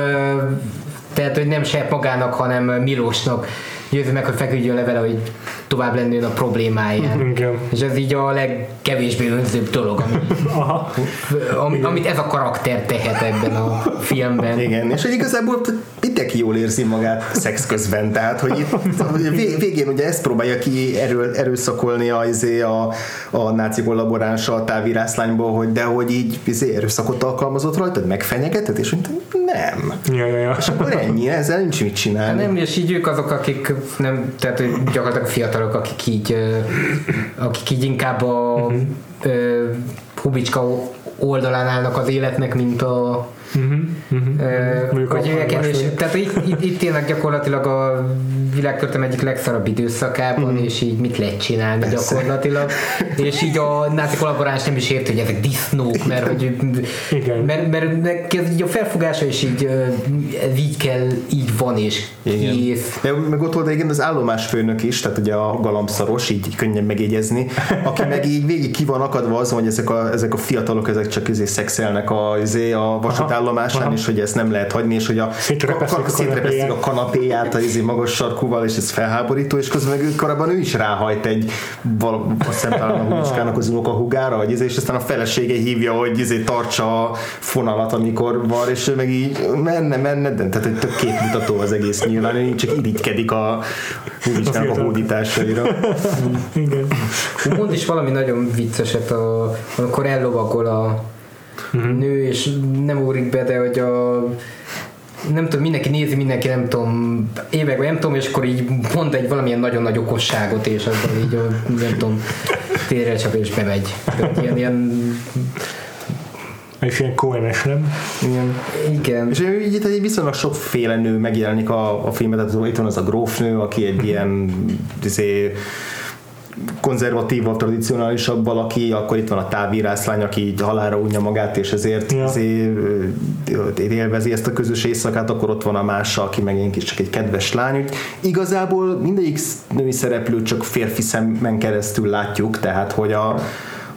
tehát, hogy nem saját magának, hanem Milósnak győzi meg, hogy feküdjön le vele, hogy tovább lennőn a problémáján. Igen. És ez így a legkevésbé önzőbb dolog, ami, ami, amit ez a karakter tehet ebben a filmben. Igen, és hogy igazából mindenki jól érzi magát szex közben, tehát hogy itt, végén ugye ezt próbálja ki erő, erőszakolni a, izé, a, a náci kollaboránsa a távirászlányból, hogy de hogy így izé, erőszakot alkalmazott rajtad, megfenyegetett, és mondta, nem. Ja, ja, ja. És akkor ennyi, ezzel nincs mit csinálni. Nem, és így ők azok, akik nem, tehát hogy gyakorlatilag fiatalok, akik így, akik így inkább a uh-huh. Hubicska oldalán állnak az életnek, mint a Uh-huh, uh-huh. hogy uh, és, tehát itt, itt, itt tényleg gyakorlatilag a világtörténelem egyik legszarabb időszakában, uh-huh. és így mit lehet csinálni Persze. gyakorlatilag, és így a náci kollaboráns nem is ért, hogy ezek disznók, mert hogy Igen. mert, mert, mert ez így a felfogása is így ez így kell, így van, és igen. kész. De meg ott volt igen az állomásfőnök is, tehát ugye a galambszaros, így könnyen megjegyezni, aki meg így végig ki van akadva azon, hogy ezek a, ezek a fiatalok, ezek csak izé szexelnek a, izé a vasútállomásfőnök állomásán, és hogy ezt nem lehet hagyni, és hogy a, szétrepeszik a, a kanapéját a izé magas sarkúval, és ez felháborító, és közben meg korábban ő is ráhajt egy val, azt hiszem talán a húcskának az unokahugára, hogy izé, és aztán a felesége hívja, hogy izé tartsa a fonalat, amikor van, és ő meg így menne, menne, de tehát egy tök képmutató az egész nyilván, ő csak irigykedik a húcskának a hódításaira. Igen. Mond is valami nagyon vicceset, a, amikor ellovagol a uh-huh. nő, és nem úrik be, de hogy a nem tudom, mindenki nézi, mindenki nem tudom, években nem tudom, és akkor így mond egy valamilyen nagyon nagy okosságot, és akkor így nem tudom, térre csak és bemegy. Ilyen, ilyen és ilyen koenes, nem? Igen. Igen. És így itt egy viszonylag sokféle nő megjelenik a, a filmet, tehát itt van az a grófnő, aki egy ilyen izé, konzervatívabb, tradicionálisabb valaki, akkor itt van a távírászlány, aki így halára unja magát, és ezért, ja. ezért élvezi ezt a közös éjszakát, akkor ott van a mása, aki meg is csak egy kedves lány. Úgy igazából mindegyik női szereplő csak férfi szemmen keresztül látjuk, tehát hogy a,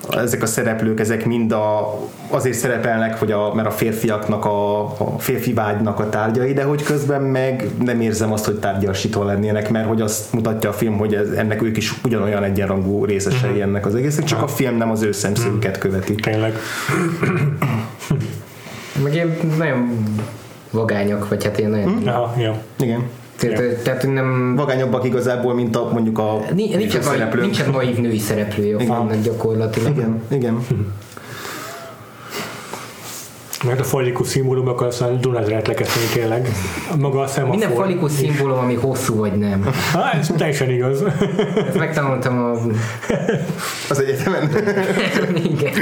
ezek a szereplők, ezek mind a, azért szerepelnek, hogy a, mert a férfiaknak a, a férfi vágynak a tárgyai, de hogy közben meg nem érzem azt, hogy tárgyasító lennének, mert hogy azt mutatja a film, hogy ez, ennek ők is ugyanolyan egyenrangú részesei uh-huh. ennek az egésznek, csak a film nem az ő szemszögüket követi. Tényleg. meg ilyen nagyon vagányok, vagy hát ilyen nagyon... Hmm? Ja, ja. Igen. Tehát, ja. tehát nem... Vagányabbak igazából, mint a, mondjuk a nincs, nincs, szereplő. Nincs egy naív női szereplője a filmnek gyakorlatilag. Igen, igen. Mert a falikus szimbólumok aztán Dunát lehet lekeszteni tényleg. Maga a szemafor. Minden falikus szimbólum, ami hosszú vagy nem. Ha, ez teljesen igaz. Ezt megtanultam a... Az egyetemen? Igen.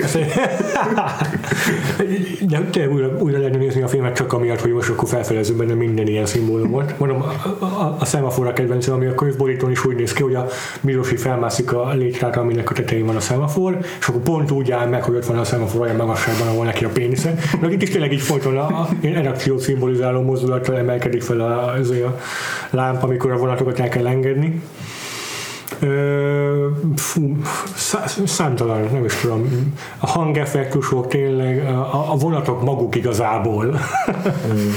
Nem, tényleg újra, újra lehetne nézni a filmet csak amiatt, hogy most akkor felfedezünk benne minden ilyen szimbólumot. Mondom, a, a, a szemafor a kedvencem, ami a könyvborítón is úgy néz ki, hogy a Milosi felmászik a létrára, aminek a tetején van a szemafor, és akkor pont úgy áll meg, hogy ott van a szemafor olyan magasságban, ahol neki a pénisze. De itt is tényleg így folyton a, erekciót szimbolizáló mozdulattal emelkedik fel a, az a lámpa, amikor a vonatokat el kell engedni. Ö, fú, számtalan, nem is tudom. A hangeffektusok tényleg, a, a vonatok maguk igazából. Hmm.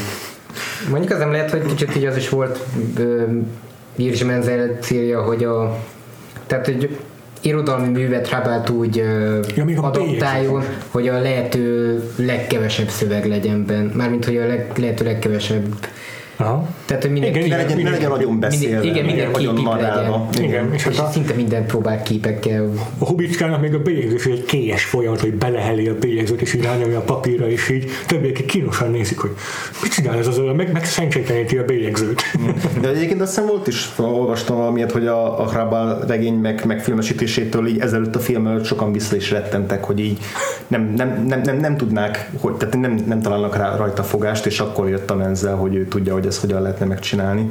Mondjuk az nem lehet, hogy kicsit így az is volt Jirzs Menzel célja, hogy a tehát, hogy irodalmi művet próbált úgy ja, adaptáljon, hogy a lehető legkevesebb szöveg legyen benne. Mármint, hogy a leg, lehető legkevesebb Aha. Tehát, hogy mindenki... Igen, Ne legyen, ne legyen nagyon beszélve. igen, minden nagyon kép narrálva. legyen. Igen, és És hát a, szinte mindent próbál képekkel. a Hubicskának még a bélyegzés egy kélyes folyamat, hogy beleheli a bélyegzőt, és így rányomja a papírra, és így többiek kínosan nézik, hogy mit csinál ez az olyan, meg, meg a bélyegzőt. De egyébként azt hiszem volt is, olvastam valamiért, hogy a, a Hrabal regény meg, meg filmesítésétől így ezelőtt a film előtt sokan vissza is rettentek, hogy így nem, nem, nem, nem, nem tudnák, hogy, tehát nem, nem találnak rá, rajta fogást, és akkor jött a menzel, hogy ő tudja, hogy ezt hogyan lehetne megcsinálni.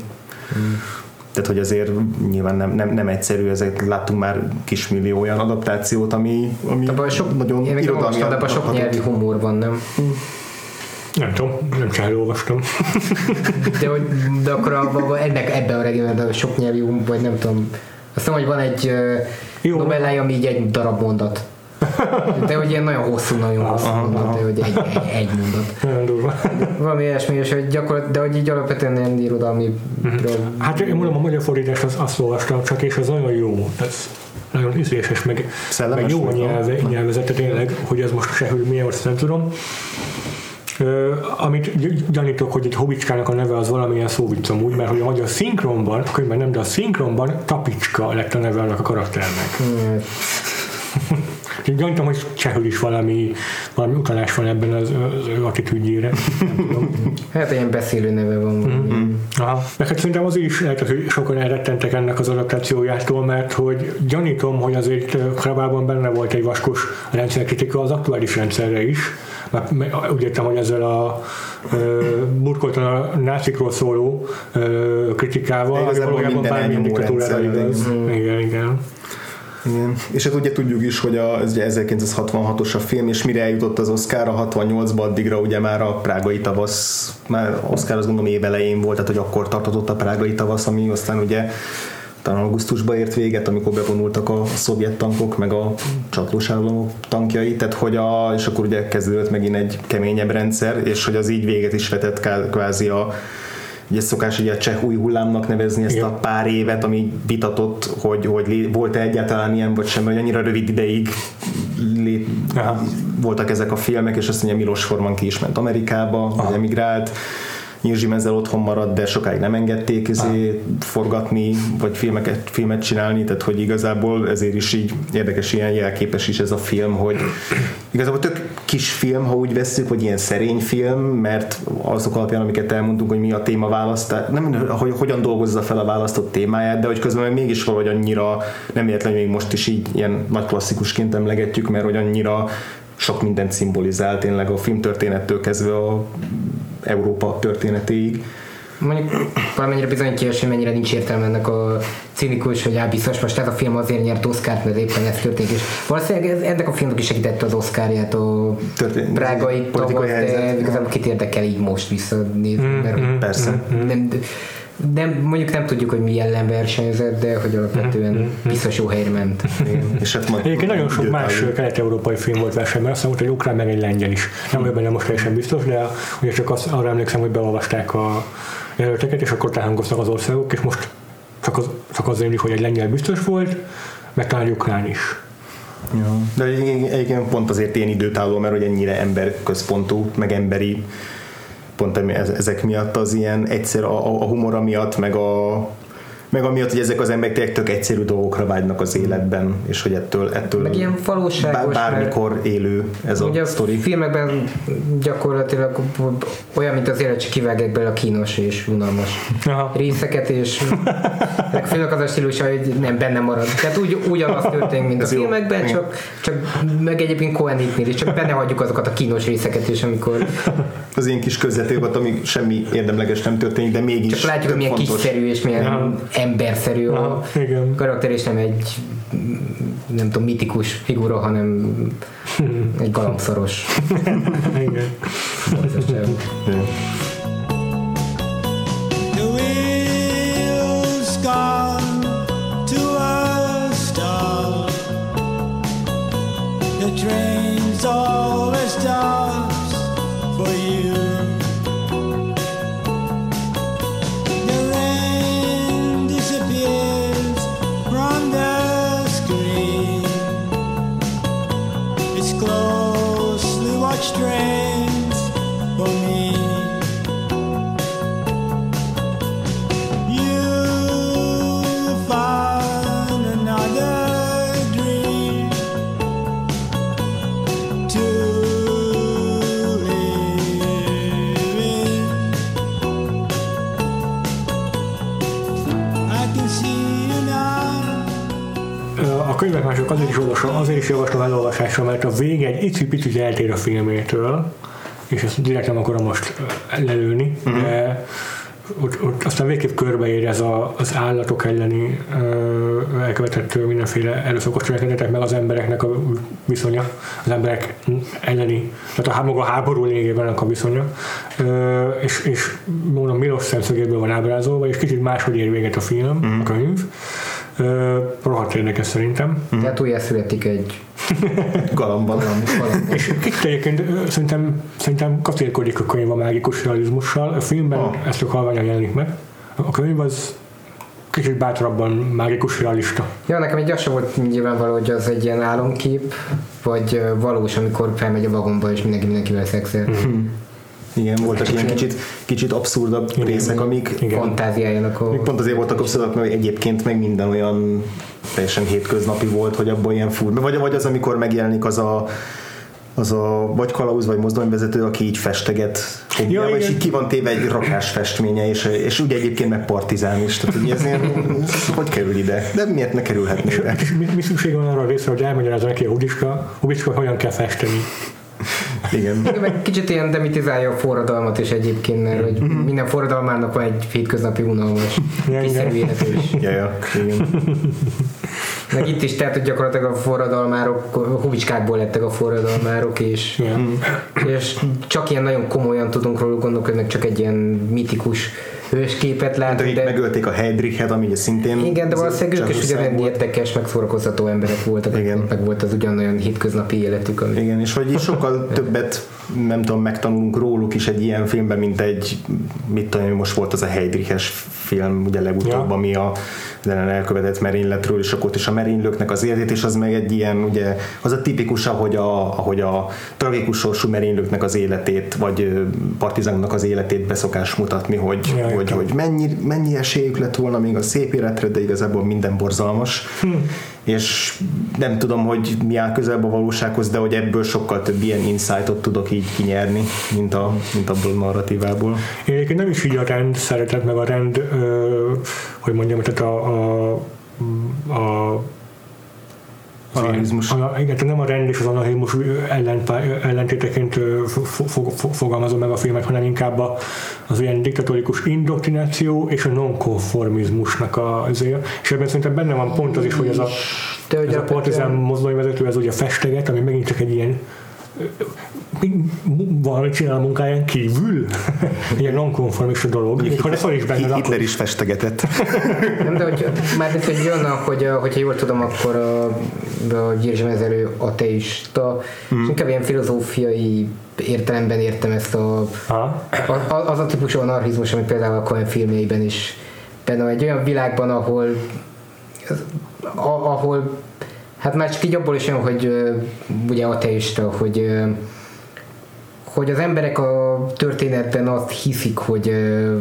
Tehát, hogy azért nyilván nem, nem, nem egyszerű, ezek láttunk már kismillió olyan adaptációt, ami, ami Abban sok, nagyon irodalmi abban sok nyelvi humor van, nem? Nem tudom, nem csak elolvastam. De, hogy, de akkor abban, ennek, ebben a regényben de sok nyelvi humor, vagy nem tudom. Azt hiszem, hogy van egy. Jó. novellája, ami így egy darab mondat. De hogy ilyen nagyon hosszú, nagyon hosszú mondat, de hogy egy, egy, mondat. Nagyon durva. Valami ilyesmi, és hogy gyakorlat, de hogy így alapvetően ilyen irodalmi Hát én mondom, a magyar fordítást az, azt olvastam csak, és az nagyon jó. Ez nagyon ízléses, meg, Szellemes meg jó nyelve, nyelvezete tényleg, hogy ez most se, hogy milyen azt nem tudom. Ö, amit gy- gyanítok, hogy egy Hobicskának a neve az valamilyen szóvic amúgy, mert hogy a magyar szinkronban, a könyvben nem, de a szinkronban Tapicska lett a neve annak a karakternek. Úgyhogy gyanítom, hogy csehül is valami, valami utalás van ebben az, az ő attitűdjére. Hát ilyen beszélő neve van. Mm-hmm. Aha. Meg hát szerintem az is lehet, hogy sokan elrettentek ennek az adaptációjától, mert hogy gyanítom, hogy azért Krabában benne volt egy vaskos rendszerkritika az aktuális rendszerre is. Mert me- úgy értem, hogy ezzel a burkoltan a nácikról szóló ö, kritikával, Igazából valójában bármilyen diktatúrára igaz. Igen, igen. Igen. És hát ugye tudjuk is, hogy a, ez ugye 1966-os a film, és mire eljutott az Oscar a 68-ba, addigra ugye már a prágai tavasz, már Oscar azt gondolom évelején volt, tehát hogy akkor tartott a prágai tavasz, ami aztán ugye talán augusztusba ért véget, amikor bevonultak a szovjet tankok, meg a csatlós államok tankjai, tehát hogy a, és akkor ugye kezdődött megint egy keményebb rendszer, és hogy az így véget is vetett kvázi a Ugye szokás ugye a cseh új hullámnak nevezni ezt Igen. a pár évet, ami vitatott, hogy, hogy volt-e egyáltalán ilyen, vagy sem, hogy annyira rövid ideig lé- Aha. voltak ezek a filmek, és azt mondja Milos Forman ki is ment Amerikába, vagy emigrált, Jirzsi Menzel otthon maradt, de sokáig nem engedték izé, forgatni, vagy filmeket, filmet csinálni, tehát hogy igazából ezért is így érdekes, ilyen jelképes is ez a film, hogy igazából tök kis film, ha úgy vesszük, vagy ilyen szerény film, mert azok alapján, amiket elmondtunk, hogy mi a téma választás, nem, hogy hogyan dolgozza fel a választott témáját, de hogy közben meg mégis valahogy annyira, nem véletlenül még most is így ilyen nagy klasszikusként emlegetjük, mert hogy annyira sok mindent szimbolizál tényleg a filmtörténettől kezdve a Európa történetéig. Mondjuk valamennyire bizonyítja, hogy mennyire nincs értelme ennek a cinikus, hogy á, biztos most ez a film azért nyert Oscárt, mert éppen ez történt, és valószínűleg ez, ennek a filmnek is segítette az Oscarját a Történ- prágai politikai tavasz, de helyzet. igazából kit érdekel így most visszanézni, mert hogy Persze. nem, nem, mondjuk nem tudjuk, hogy milyen ellen versenyzett, de hogy alapvetően biztos jó helyre ment. És hát majd Egyébként nagyon sok más kelet-európai film volt versenyben, azt hiszem, hogy egy ukrán meg egy lengyel is. Nem vagyok benne most teljesen biztos, de ugye csak azt, arra emlékszem, hogy beolvasták a jelölteket, és akkor táhangoztak az országok, és most csak az, csak az rémlik, hogy egy lengyel biztos volt, meg talán egy ukrán is. Ja. De egyébként pont azért ilyen időtálló, mert hogy ennyire emberközpontú, meg emberi, pont ezek miatt az ilyen egyszer a- a humora miatt, meg a meg amiatt, hogy ezek az emberek tényleg tök egyszerű dolgokra vágynak az életben, és hogy ettől, ettől Meg ilyen valóságos, bár, bármikor élő ez Ugye a a sztori. filmekben gyakorlatilag olyan, mint az élet, csak kivágják bele a kínos és unalmas Aha. részeket, és legfőleg az a stílus, hogy nem benne marad. Tehát úgy, ugyanaz történik, mint a Ez jó. filmekben, Igen. csak, csak meg egyébként Cohenitnél is, csak benne hagyjuk azokat a kínos részeket is, amikor Az én kis közvetők, ami semmi érdemleges nem történik, de mégis csak látjuk, hogy milyen fontos. kiszerű és milyen Aha. emberszerű a Aha, igen. karakter, és nem egy nem tudom, mitikus figura, hanem egy galambszaros. Igen. Mások azért is, olvasom, azért is javaslom elolvasásra, mert a vége egy icipicit eltér a filmétől, és ezt direkt nem akarom most lelőni, Mhm. de ott, ott aztán végképp körbeér ez a, az állatok elleni ö, elkövetett mindenféle erőszakos cselekedetek, meg az embereknek a viszonya, az emberek elleni, tehát a, maga a háború lényegében a viszonya, ö, és, és mondom, Milos szemszögéből van ábrázolva, és kicsit máshogy ér véget a film, Mhm. a könyv. Ö, rohadt érdekes szerintem. Tehát újra születik egy Galambban. valami, valami. És itt egyébként szerintem, szerintem kacérkodik a könyv a mágikus realizmussal. A filmben Ah. ezt csak halványan jelenik meg. A könyv az kicsit bátrabban mágikus realista. Ja, nekem egy az sem volt nyilvánvaló, hogy az egy ilyen álomkép, vagy valós, amikor felmegy a vagomba, és mindenki mindenkivel szexel. Mhm. Igen, voltak ilyen kicsit, kicsit abszurdabb részek, amik Igen. Fantáziájának a... Pont azért voltak abszolút, mert egyébként meg minden olyan teljesen hétköznapi volt, hogy abban ilyen fur. Vagy, vagy az, amikor megjelenik az a az a vagy kalauz, vagy mozdonyvezető, aki így festeget Ja, és igen. így ki van téve egy rakás festménye, és, és ugye egyébként meg partizán is. Tehát, hogy ez ilyen, hogy kerül ide? De miért ne kerülhetne ide? Mi, mi szükség van arra a részre, hogy elmagyarázza neki a Hubicska, Hubicska hogyan kell festeni. Igen. Meg kicsit ilyen demitizálja a forradalmat is egyébként, mert hogy minden forradalmának van egy hétköznapi unalmas kiszerű élete is. Ja, ja, igen. Meg itt is, tehát hogy gyakorlatilag a forradalmárok, a hubicskákból lettek a forradalmárok, és, Igen. és csak ilyen nagyon komolyan tudunk róluk gondolkodni, meg csak egy ilyen mitikus hősképet Hát, látunk, akik de megölték a Heydrichet, ami ugye szintén igen, de valószínűleg ők is ugyanolyan érdekes, meg szórakoztató emberek voltak, Igen. meg volt az ugyanolyan hétköznapi életük, ami Igen, és hogy sokkal többet nem tudom, megtanulunk róluk is egy ilyen filmben, mint egy, mit tudom, most volt az a Heydriches film, ugye legutóbb, Ja. ami a ellen elkövetett merényletről, és akkor ott is a merénylőknek az életét, és az meg egy ilyen, ugye, az a tipikus, ahogy a, ahogy a tragikus sorsú merénylőknek az életét, vagy partizánoknak az életét beszokás mutatni, hogy, Ja, hogy, hogy mennyi, mennyi esélyük lett volna még a szép életre, de igazából minden borzalmas. Hm. És nem tudom, hogy mi áll közelebb a valósághoz, de hogy ebből sokkal több ilyen insightot tudok így kinyerni, mint, a, mint abból a narratívából. Én egyébként nem is így a rend szeretet, meg a rend, ö, hogy mondjam, tehát a, a, a Anarchizmus. A, igen, nem a rend és az anarchizmus ellentéteként ö, fo- fo- fo- fogalmazom meg a filmet, hanem inkább a, az ilyen diktatórikus indoktrináció és a nonkonformizmusnak a, azért. És ebben szerintem benne van pont az is, hogy ez a, De hogy ez a partizán mozdonyvezető, ez ugye festeget, ami megint csak egy ilyen valamit csinál a munkáján kívül. ilyen nonkonformista dolog. Ha lesz is benne, akkor Hitler is festegetett. Nem, de hogy már mint, hogy jön, hogy, hogyha jól tudom, akkor Mezerő ateista, Hmm. és inkább ilyen filozófiai értelemben értem ezt a, Ha? a, az a típusú anarchizmus, ami például a Cohen filmjeiben is benne van. Egy olyan világban, ahol a, ahol hát már csak így abból is jön, hogy ö, ugye ateista, hogy ö, hogy az emberek a történetben azt hiszik, hogy ö,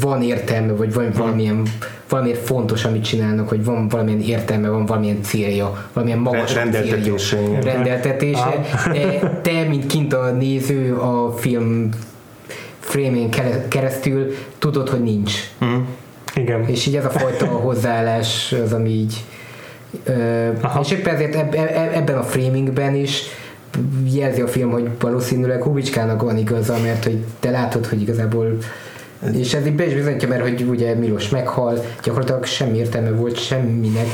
van értelme, vagy van valamilyen, valamiért fontos, amit csinálnak, hogy van valamilyen értelme, van valamilyen célja, valamilyen magas Rendeltetése, igen. rendeltetése, de te, mint kint a néző a film framing keresztül tudod, hogy nincs. Igen. És így ez a fajta hozzáállás az, ami így Aha. és éppen ezért eb, eb, ebben a framingben is jelzi a film, hogy valószínűleg Hubicskának van igaza, mert hogy te látod, hogy igazából és ez így be is bizonyítja, mert hogy ugye Milos meghal, gyakorlatilag semmi értelme volt semminek.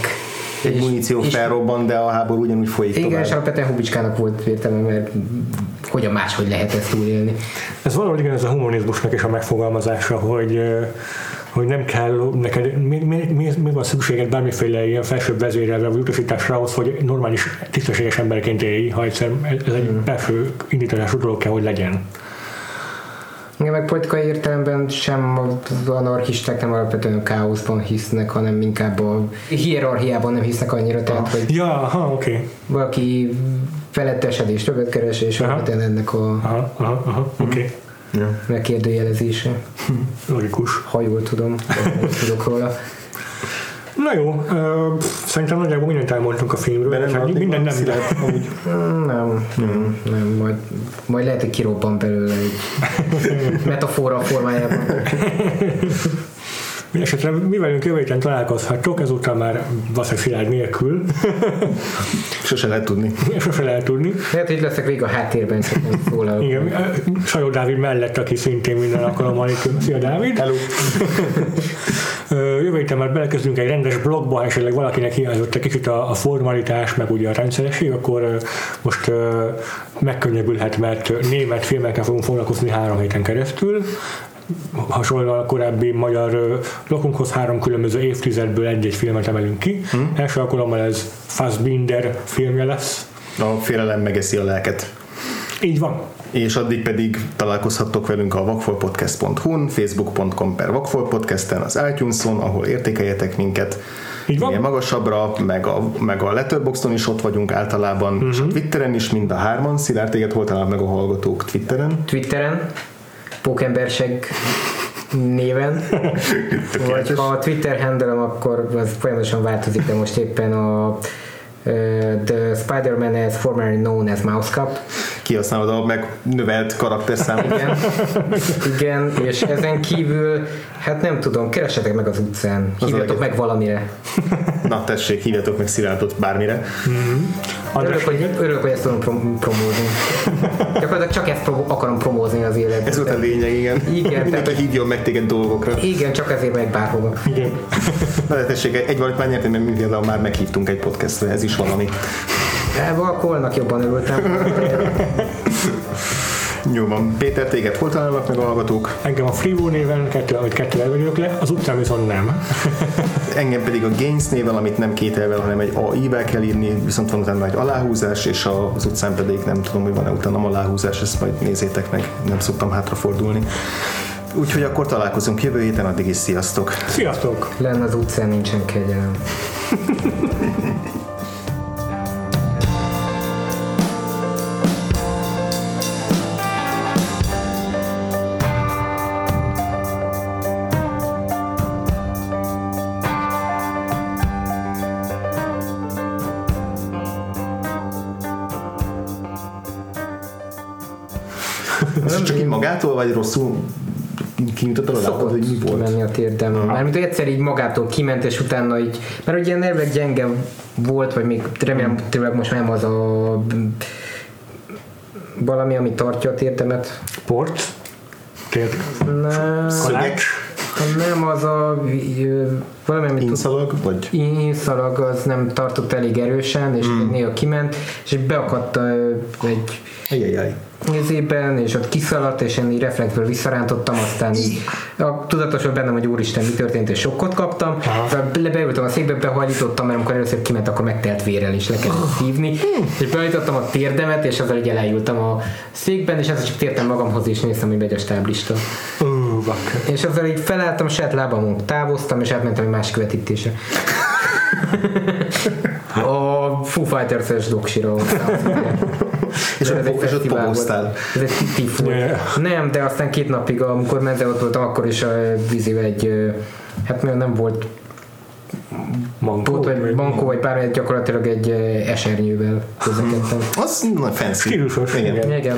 Egy És- muníció és- felrobban, de a háború ugyanúgy folyik Igen, tovább. és alapvetően Hubicskának volt értelme, mert hogyan máshogy lehet ezt túlélni. Ez valahogy igen, ez a humanizmusnak is a megfogalmazása, hogy hogy nem kell neked, mi, mi, mi, mi van szükséged bármiféle ilyen felsőbb vezérelve vagy utasításra ahhoz, hogy normális, tisztességes emberként élj, ha egyszer ez egy belső indítású dolog kell, hogy legyen. Igen, meg politikai értelemben sem az anarchisták nem alapvetően a káoszban hisznek, hanem inkább a hierarchiában nem hisznek annyira, tehát hogy Ja, ha, oké. Okay. valaki felettesedés többet keres, és Aha. alapvetően ennek a Aha, aha, aha, oké. Okay. Megkérdőjelezése, Logikus. ha jól tudom, tudok róla. Na jó, pff, szerintem nagyjából mindent elmondtunk a filmről. Csak maradnék minden nem, amúgy. Mm, Nem, nem, nem, majd, majd lehet, hogy kirobban belőle egy metafora formájában. Mindenesetre mi velünk jövő héten találkozhattok, ezúttal már valószínűleg Szilárd nélkül, Sose lehet tudni. sose lehet tudni. Lehet, hogy leszek végig a háttérben, csak nem szólal. Igen, Sajó Dávid mellett, aki szintén minden alkalommal itt. Szia Dávid! Hello. Jövő héten már belekezdünk egy rendes blogba, ha esetleg valakinek hiányzott egy kicsit a, a formalitás, meg ugye a rendszeresség, akkor most megkönnyebbülhet, mert német filmekkel fogunk foglalkozni három héten keresztül. Hasonlóan a korábbi magyar ö, blokunkhoz három különböző évtizedből egy-egy filmet emelünk ki. Hmm. Első alkalommal ez Fassbinder filmje lesz. A félelem megeszi a lelket. Így van. És addig pedig találkozhattok velünk a vakfolpodcast.hu-n, facebook.com per vakfolpodcasten, az iTunes-on, ahol értékeljetek minket. Így van. Minél magasabbra, meg a, meg a Letterboxdon is ott vagyunk általában, uh-huh. és a Twitteren is mind a hárman. Szilárd, téged hol talál meg a hallgatók Twitteren? Twitteren, Pókemberseg néven, vagy ha a Twitter handle akkor az folyamatosan változik, de most éppen a uh, The Spider-Man as formerly known as Mousecup. Kihasználod a megnövelt karakterszámot. Igen, igen, és ezen kívül, hát nem tudom, keresetek meg az utcán, hívjatok legjobb. meg valamire. Na tessék, hívjatok meg Szilárdot bármire. András, Örülök, hogy, örülök, hogy ezt tudom prom- promózni. Gyakorlatilag csak ezt pro- akarom promózni az életben. Ez volt a lényeg, igen. Igen, Mindent, tehát- hogy hívjon meg téged dolgokra. Igen, csak ezért megy bárhova. Igen. Na de tessék, egy valamit már nyertem, mert mi például már meghívtunk egy podcastre, ez is valami. De Valkolnak jobban örültem. Jó van. Péter, téged hol találnak meg a hallgatók? Engem a Freevo néven, kettő, amit kettővel vagyok le, az utcán viszont nem. Engem pedig a Gains néven, amit nem két elvel, hanem egy AI-vel kell írni, viszont van utána egy aláhúzás, és az utcán pedig nem tudom, hogy van-e utána aláhúzás, ezt majd nézzétek meg, nem szoktam hátrafordulni. Úgyhogy akkor találkozunk jövő héten, addig is sziasztok! Sziasztok! Lenne az utcán nincsen kegyelem. magától, vagy rosszul kinyitottad a lábad, hogy mi volt? kimenni a térdem. Mármint, egyszer így magától kiment, és utána így, mert ugye elvileg gyenge volt, vagy még remélem tényleg most nem az a valami, ami tartja a térdemet. Port. Tér. Nem, Szögek, nem az a valami, amit inszalag, vagy inszalag az nem tartott elég erősen, és mm. néha kiment, és beakadt egy Ajajaj. Nézében, és ott kiszaladt, és én így reflexből visszarántottam, aztán így a tudatosod bennem, hogy úristen, mi történt, és sokkot kaptam. Beültem a székbe, behajlítottam, mert amikor először kiment, akkor megtelt vérrel, és le kellett szívni, és behajtottam a térdemet, és azzal így elájultam a székben, és ezzel csak tértem magamhoz, és néztem, hogy megy a stáblista. Bak. És azzal így felálltam, saját lábamon távoztam, és átmentem egy másik vetítése. A Foo Fighters-es doksira. És Ez ott- egy és ott pomoztál. Ez egy. Yeah. Nem, de aztán két napig, amikor menze ott voltam, akkor is a vízivel egy, ö, hát még nem volt Mankó. volt, vagy bankó, vagy bármi, gyakorlatilag egy ö, esernyővel közlekedtem. Az na, fancy. Stílusos. Igen. Igen.